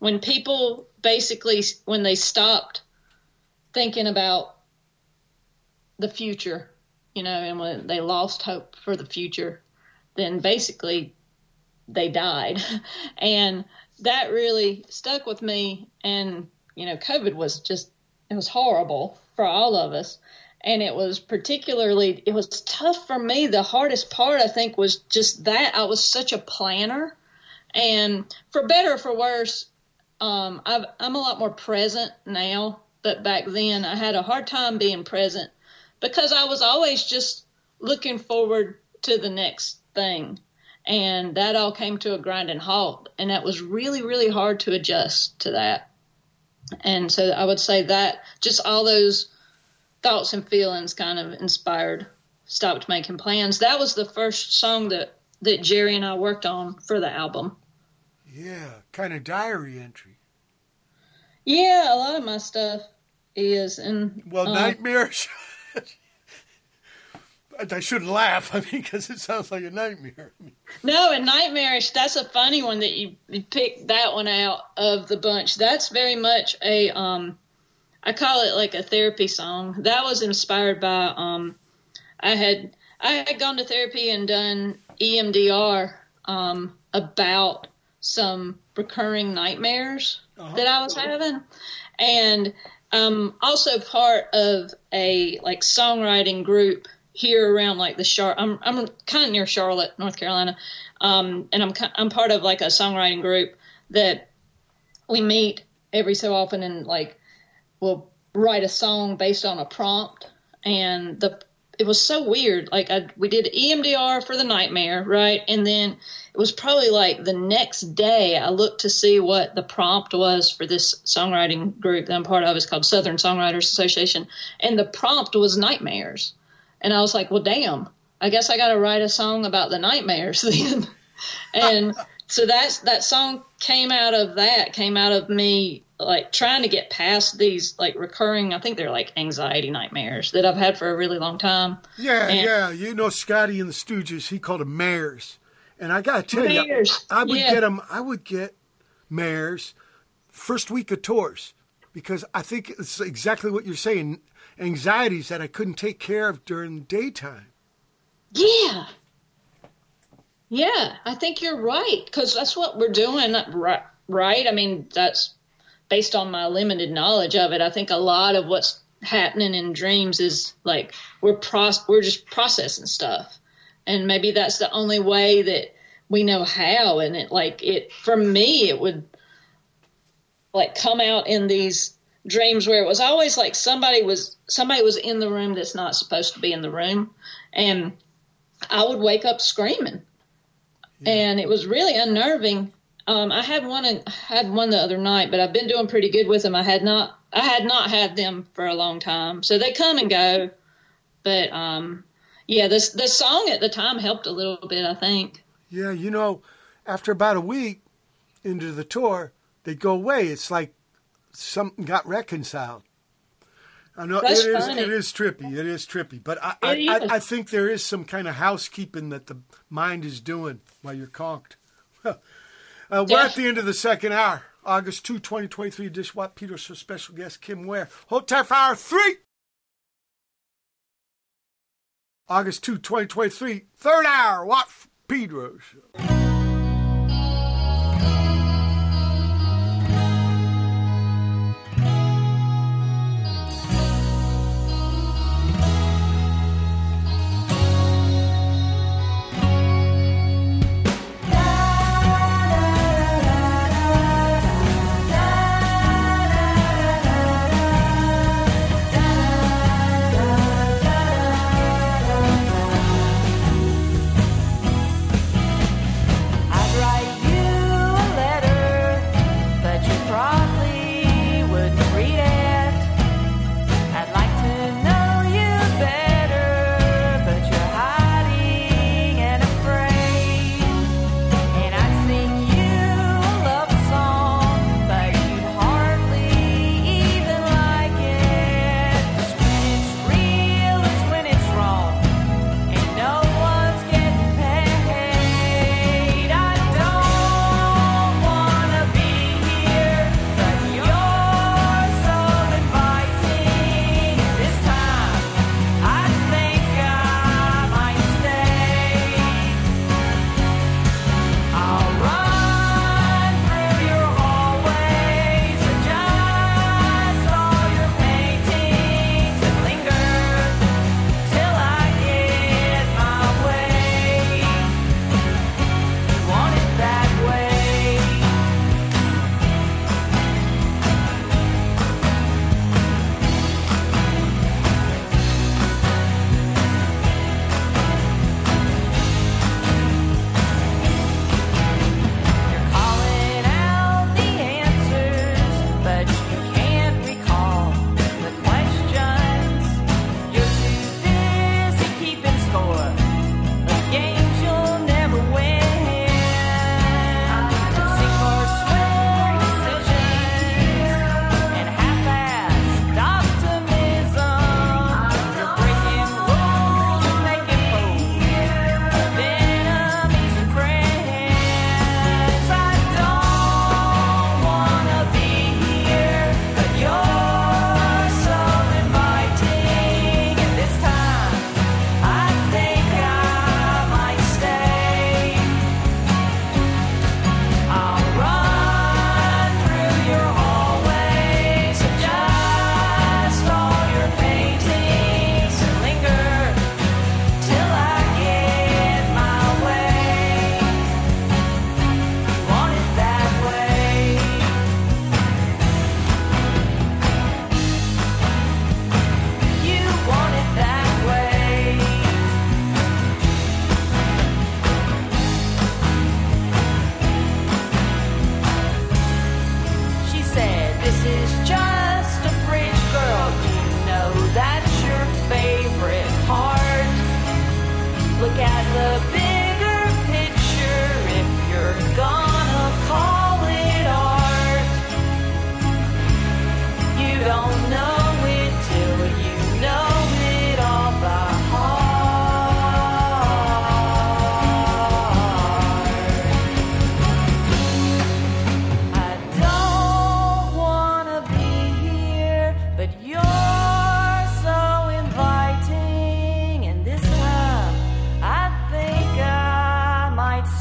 when people basically when they stopped thinking about the future, you know, and when they lost hope for the future, then basically they died. *laughs* and that really stuck with me. And, you know, COVID was just, it was horrible for all of us. And it was particularly, it was tough for me. The hardest part, I think, was just that I was such a planner. And for better or for worse, um, i am a lot more present now, but back then I had a hard time being present because I was always just looking forward to the next thing. And that all came to a grinding halt. And that was really, really hard to adjust to that. And so I would say that just all those thoughts and feelings kind of inspired Stopped Making Plans. That was the first song that, that Jerry and I worked on for the album. Yeah, kind of diary entry. Yeah, a lot of my stuff is and well, um, nightmares. *laughs* I shouldn't laugh. *laughs* I mean, because it sounds like a nightmare. no, and nightmarish. That's a funny one that you, you picked that one out of the bunch. That's very much a um, I call it like a therapy song. That was inspired by um, I had I had gone to therapy and done EMDR um, about some recurring nightmares uh-huh. that I was having, and um, also part of a like songwriting group here around like the Char. I'm I'm kind of near Charlotte, North Carolina, um, and I'm I'm part of like a songwriting group that we meet every so often and like we'll write a song based on a prompt and the it was so weird. Like I, we did EMDR for the nightmare, right? And then it was probably like the next day I looked to see what the prompt was for this songwriting group that I'm part of. It's called Southern Songwriters Association, and the prompt was nightmares. And I was like, well, damn, I guess I got to write a song about the nightmares *laughs* then. and *laughs* so that's that song came out of that, came out of me like trying to get past these like recurring i think they're like anxiety nightmares that i've had for a really long time. Yeah and, yeah. You know scotty and the stooges he called them mares. And i gotta tell mares. you i would yeah. get them i would get mares first week of tours because i think it's exactly what you're saying anxieties that i couldn't take care of during the daytime. Yeah. Yeah i think you're right because that's what we're doing right right? I mean that's based on my limited knowledge of it, I think a lot of what's happening in dreams is like we're pros- we're just processing stuff, and maybe that's the only way that we know how. And it like it for me, it would like come out in these dreams where it was always like somebody was somebody was in the room that's not supposed to be in the room, and I would wake up screaming, yeah. and it was really unnerving um, I had one had one the other night, but I've been doing pretty good with them. I had not I had not had them for a long time, so they come and go. But um, yeah, this the song at the time helped a little bit. I think. Yeah, you know, after about a week into the tour, they go away. It's like something got reconciled. I know That's it is. funny. It is trippy. It is trippy. But I, I, I, I think there is some kind of housekeeping that the mind is doing while you're conked. Uh, we're at the end of the second hour. August 2, 2023. Dish Watt Peters for special guest Kim Ware. Tight for hour three. August 2, 2023. Third hour. Watt Peters.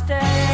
Stay.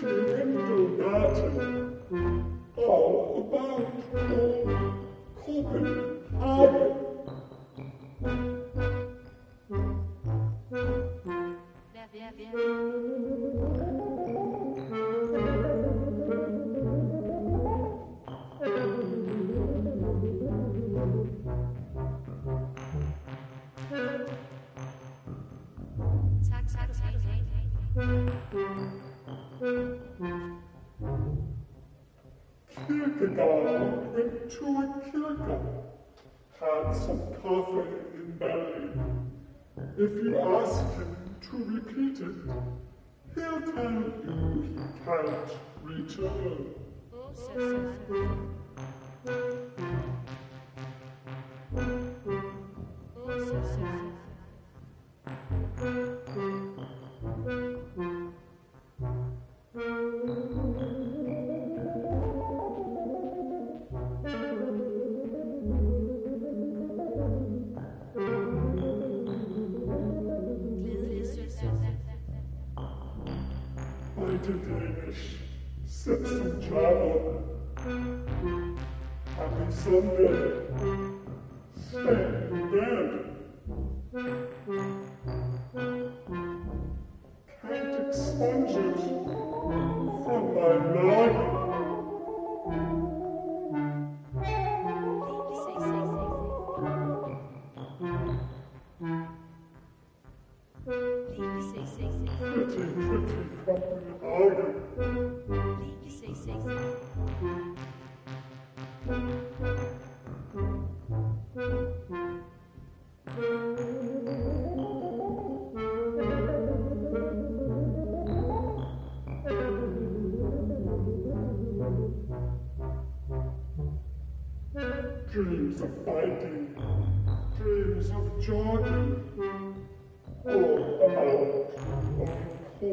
sentimental matters oh, are about your common habit. Kierkegaard went to a kirke, had some coffee in belly. If you ask him to repeat it, he'll tell you he can't return. Heute Sunday. Stay in bed. Can't expunge it from my noggin. Pretty, pretty Copenhagen. Dreams of fighting, dreams of all about of. Stay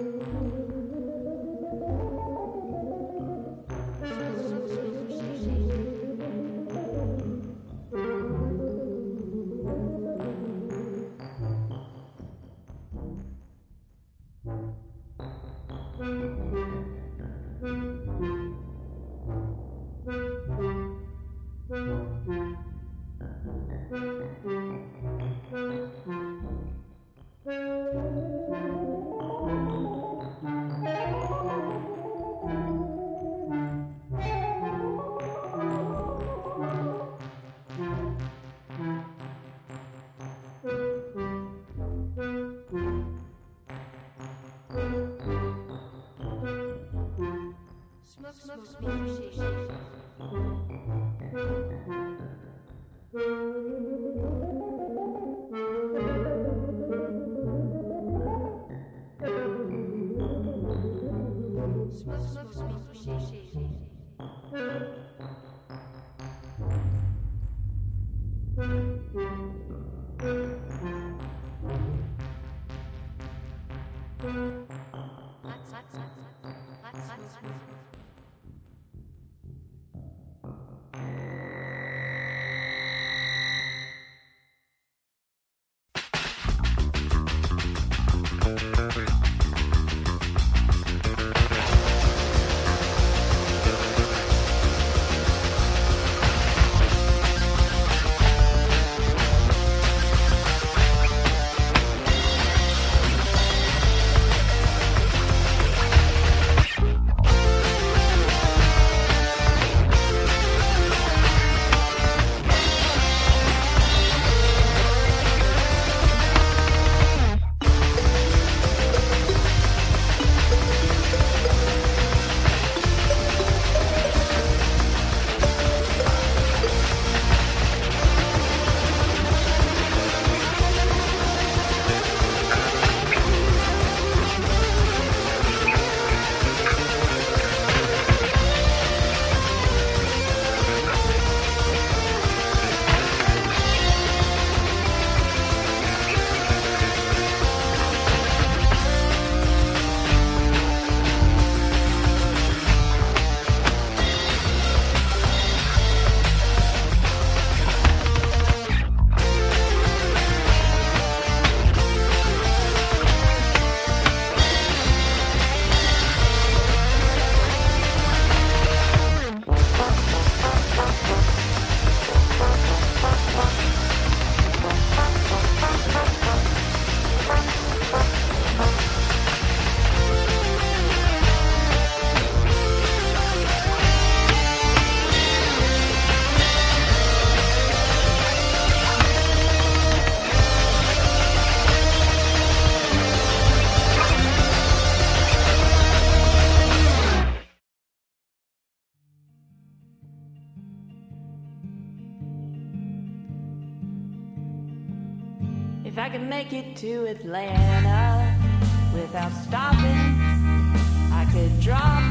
Let's, let's, let's, let's, let's, let's, let's. Make it to Atlanta. Without stopping, I could drop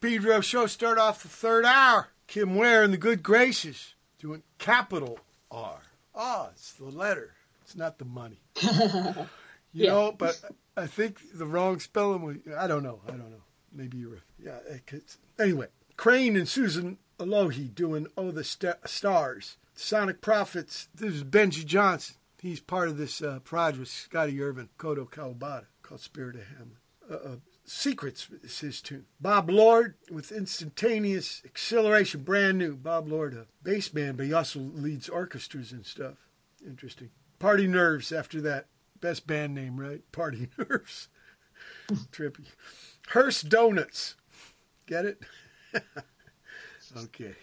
Pedro show start off the third hour. Kim Ware and the good graces doing capital R. Ah, it's the letter. It's not the money. *laughs* you Yeah. know, but I think the wrong spelling was, I don't know. I don't know. Maybe you're. Yeah. it could- Anyway, Crane and Susan Loehe doing Oh the Sta- Stars. Sonic Prophets. This is Benji Johnson. He's part of this uh, project with Scotty Irvin, Kodo Kawabata, called Spirit of Hamlet. Uh, uh, Secrets is his tune. Bob Lord with Instantaneous Acceleration, brand new. Bob Lord, a bass man, but he also leads orchestras and stuff. Interesting. Party Nerves after that. Best band name, right? *laughs* Party Nerves. Trippy. Hearse Donuts. Get it? *laughs* okay.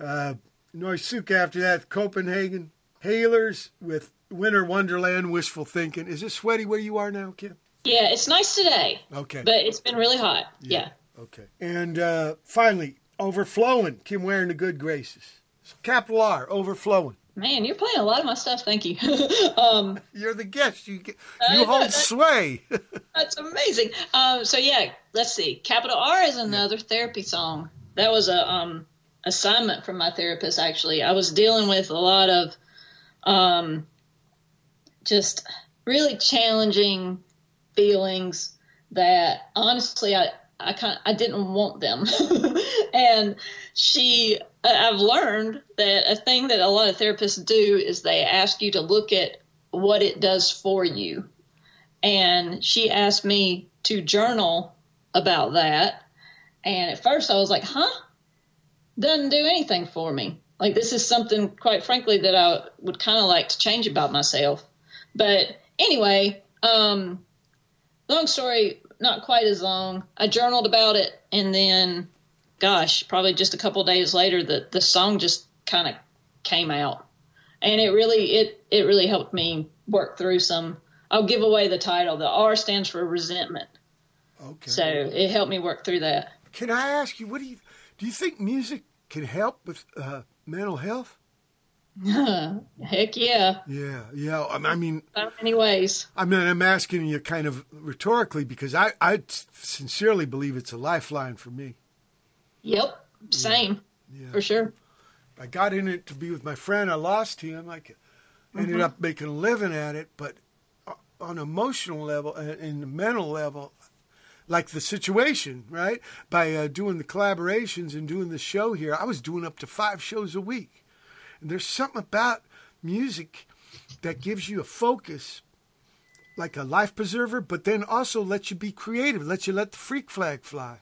Uh, Noisukka after that. Copenhagen. Heelerz with Winter Wonderland, Wishful Thinking. Is it sweaty where you are now, Kim? Yeah, it's nice today. Okay. But it's been really hot. Yeah. Okay. And uh, finally, Overflowing. Kim Ware and the good graces. So capital R, Overflowing. Man, you're playing a lot of my stuff. Thank you. *laughs* um, *laughs* You're the guest. You get, you know, hold that- sway. *laughs* That's amazing. Um, so yeah, let's see. Capital R is another therapy song. That was a um, assignment from my therapist. Actually, I was dealing with a lot of um, just really challenging feelings that honestly I I kind I didn't want them, *laughs* and she I've learned that a thing that a lot of therapists do is they ask you to look at what it does for you and she asked me to journal about that. And at first I was like, huh? Doesn't do anything for me. Like, this is something, quite frankly, that I would kind of like to change about myself. But anyway, um, long story, not quite as long. I journaled about it, and then, gosh, probably just a couple days later, the, the song just kind of came out. And it really, it, it really helped me work through some I'll give away the title. The R stands for resentment. Okay. So it helped me work through that. Can I ask you, what do you do? You think music can help with uh, mental health? *laughs* Heck yeah. Yeah, yeah. I mean, So many ways. I mean, I'm asking you kind of rhetorically because I, I sincerely believe it's a lifeline for me. Yep. Same. Yeah. For sure. I got in it to be with my friend. I lost him. I ended Mhm. up making a living at it, but uh, on an emotional level and and the mental level, like the situation, right? By uh, doing the collaborations and doing the show here, I was doing up to five shows a week. And there's something about music that gives you a focus, like a life preserver, but then also lets you be creative, lets you let the freak flag fly.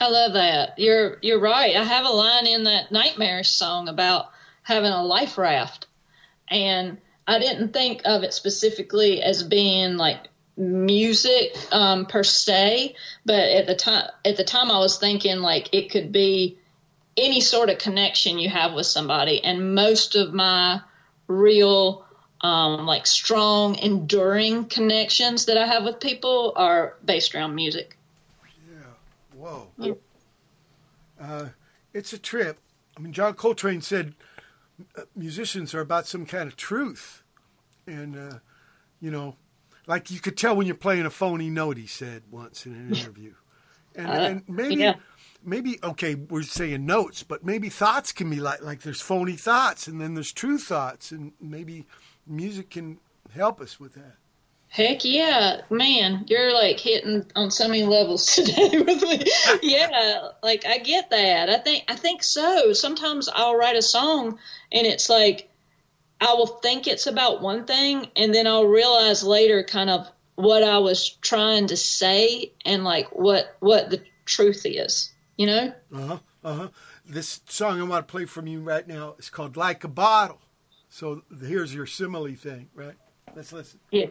I love that. You're you're right. I have a line in that nightmarish song about having a life raft, and I didn't think of it specifically as being like music um, per se, but at the time at the time I was thinking like it could be any sort of connection you have with somebody, and most of my real um, like strong, enduring connections that I have with people are based around music. Yeah. Whoa. Uh, it's a trip. I mean, John Coltrane said uh, musicians are about some kind of truth. And, uh, you know, like you could tell when you're playing a phony note, he said once in an *laughs* interview. And, Uh, and maybe, yeah. Maybe, okay, we're saying notes, but maybe thoughts can be like, like there's phony thoughts and then there's true thoughts. And maybe music can help us with that. Heck yeah, man, you're like hitting on so many levels *laughs* today with me. yeah, like I get that. I think I think so. Sometimes I'll write a song and it's like I will think it's about one thing and then I'll realize later kind of what I was trying to say and like what what the truth is, you know? Uh huh. Uh huh. This song I want to play from you right now is called "Like a Bottle." So here's your simile thing, right? Let's listen. Yeah.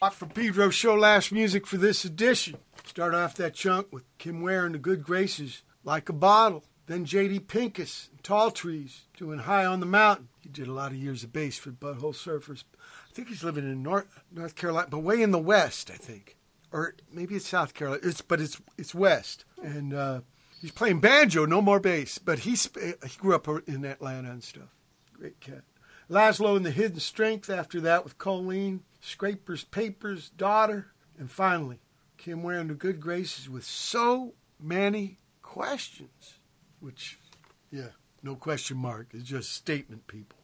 Watt from Pedro Show last music for this edition. Start off that chunk with Kim Ware and the Good Graces, Like a Bottle. Then J.D. Pinkus, Tall Trees, doing High on the Mountain. He did a lot of years of bass for Butthole Surfers. I think he's living in North North Carolina, but way in the west, I think, or maybe it's South Carolina. It's but it's it's west, and uh, he's playing banjo, no more bass. But he's he grew up in Atlanta and stuff. Great cat. Laszlo and the Hidden Strength after that with Colleen, Scraepers, Papers, Daughter, and finally Kim Ware and the Good Graces with so many questions, which, yeah, no question mark. It's just statement, people.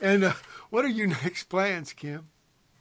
And uh, what are your *laughs* next plans, Kim?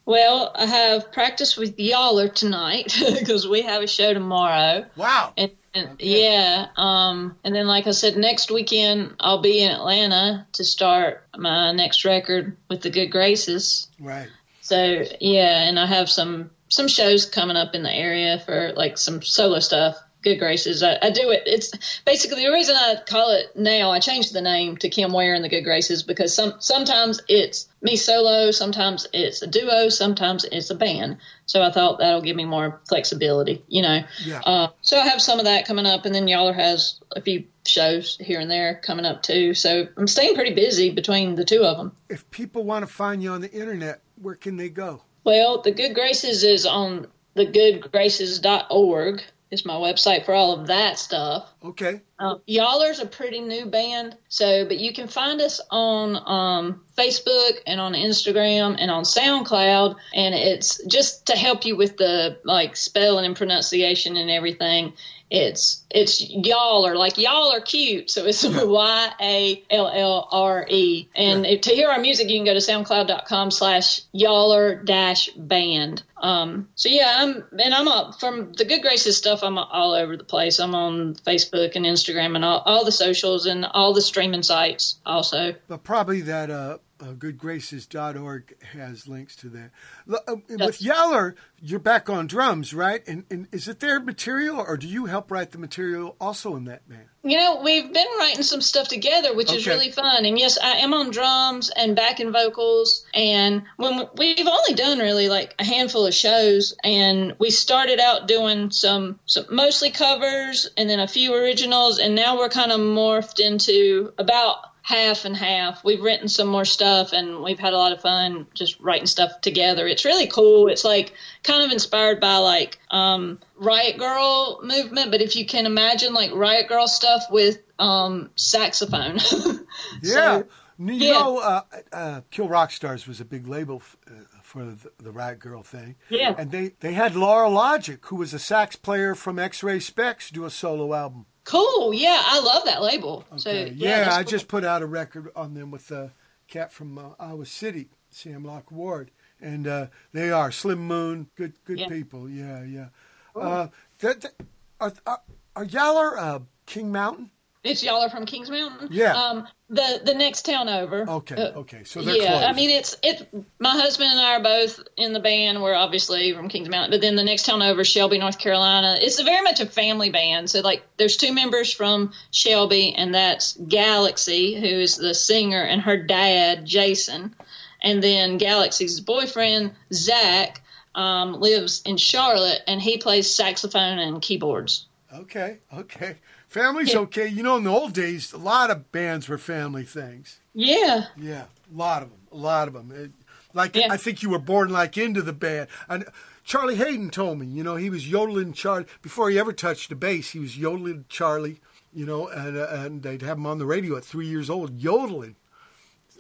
Well, I have practice with Yaller tonight *laughs* because we have a show tomorrow. Wow. And, and yeah, um, and then like I said, next weekend I'll be in Atlanta to start my next record with the Good Graces. Right. So yeah, and I have some some shows coming up in the area for like some solo stuff. Good Graces. I, I do it. It's basically the reason I call it now. I changed the name to Kim Ware and the Good Graces because some sometimes it's me solo, sometimes it's a duo, sometimes it's a band. So I thought that'll give me more flexibility, you know. Yeah. Uh, so I have some of that coming up, and then Yaller has a few shows here and there coming up too. So I'm staying pretty busy between the two of them. If people want to find you on the internet, where can they go? Well, the Good Graces is on thegoodgraces.org, It's my website for all of that stuff. Okay. Um, Y'aller's a pretty new band, so but you can find us on um, Facebook and on Instagram and on SoundCloud, and it's just to help you with the like spelling and pronunciation and everything. It's it's y'all are like y'all are cute, so it's Y A L L R E. And if, to hear our music, you can go to soundcloud.com slash yaller dash band. Um, so yeah, I'm and I'm up from the Good Graces stuff. I'm all over the place. I'm on Facebook and Instagram and all, all the socials and all the streaming sites also. But probably that uh, uh, goodgraces.org has links to that. L- uh, with Yaller, you're back on drums, right? And, and is it their material, or do you help write the material also in that band? You know, we've been writing some stuff together, which is really fun. And yes, I am on drums and backing vocals. And when we've only done really like a handful of shows, and we started out doing some, some mostly covers and then a few originals, and now we're kind of morphed into about half and half. We've written some more stuff, and we've had a lot of fun just writing stuff together. It's really cool. It's like kind of inspired by like um, Riot Grrrl movement, but if you can imagine like Riot Grrrl stuff with um, saxophone. *laughs* Yeah. So, you yeah. know, uh, uh, Kill Rock Stars was a big label f- uh, for the, the Riot Grrrl thing. Yeah. And they, they had Lora Logic, who was a sax player from X-Ray Spex, do a solo album. Cool. Yeah, I love that label. So Okay. yeah, Yeah, I cool. just put out a record on them with a cat from uh, Iowa City, Sam Locke Ward, and uh, they are Slim Moon, good good Yeah. people. Yeah, yeah. Uh, that, that, are, are, are Yaller uh, King Mountain? It's y'all are from Kings Mountain. Yeah. Um, the the next town over. Okay, Uh, okay, so they're yeah, close. I mean it's it. My husband and I are both in the band. We're obviously from Kings Mountain, but then the next town over, Shelby, North Carolina. It's a very much a family band. So like, there's two members from Shelby, and that's Galaxy, who is the singer, and her dad, Jason, and then Galaxy's boyfriend, Zach, um, lives in Charlotte, and he plays saxophone and keyboards. Okay, okay. Family's Yeah. okay. You know, in the old days, a lot of bands were family things. Yeah. Yeah, a lot of them. A lot of them. It, like Yeah. I think you were born like into the band. And Charlie Haden told me, you know, he was yodeling Charlie before he ever touched the bass. He was yodeling Charlie, you know, and uh, and they'd have him on the radio at three years old yodeling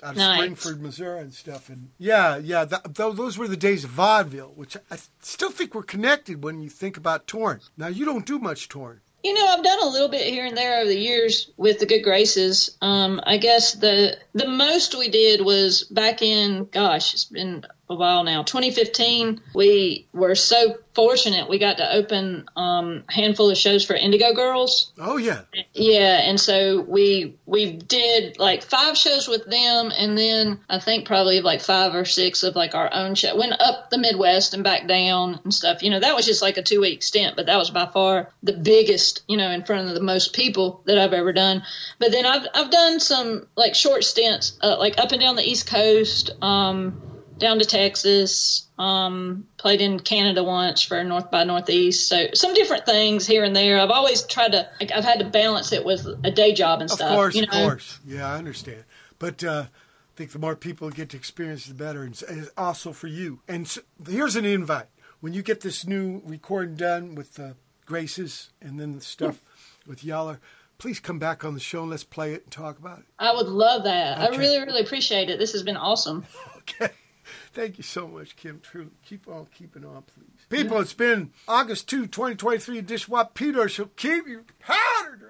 out of Nice. Springfield, Missouri, and stuff. And yeah, yeah, th- th- those were the days of vaudeville, which I still think we're connected when you think about touring. Now you don't do much touring. You know, I've done a little bit here and there over the years with the Good Graces. Um, I guess the the most we did was back in, gosh, it's been a while now. 2015, we were so fortunate we got to open um, a handful of shows for Indigo Girls. Oh yeah, Yeah, and so we we did like five shows with them, and then I think probably like five or six of like our own show. Went up the Midwest and back down and stuff. You know, that was just like a two week stint, but that was by far the biggest, you know, in front of the most people that I've ever done. But then I've I've done some like short stints, uh, like up and down the East Coast. Um, down to Texas. Um, played in Canada once for North by Northeast. So some different things here and there. I've always tried to. Like, I've had to balance it with a day job and Of stuff. course, you of course. Yeah, I understand. But uh, I think the more people get to experience, the better. And also for you. And s here's an invite. When you get this new recording done with uh, Graces and then the stuff with Yaller, please come back on the show and let's play it and talk about it. I would love that. I really, really appreciate it. This has been awesome. *laughs* Okay. Thank you so much, Kim. Truly, keep on keeping on, please. People, it's been August 2, 2023 Dishwap Peter shall keep you happy.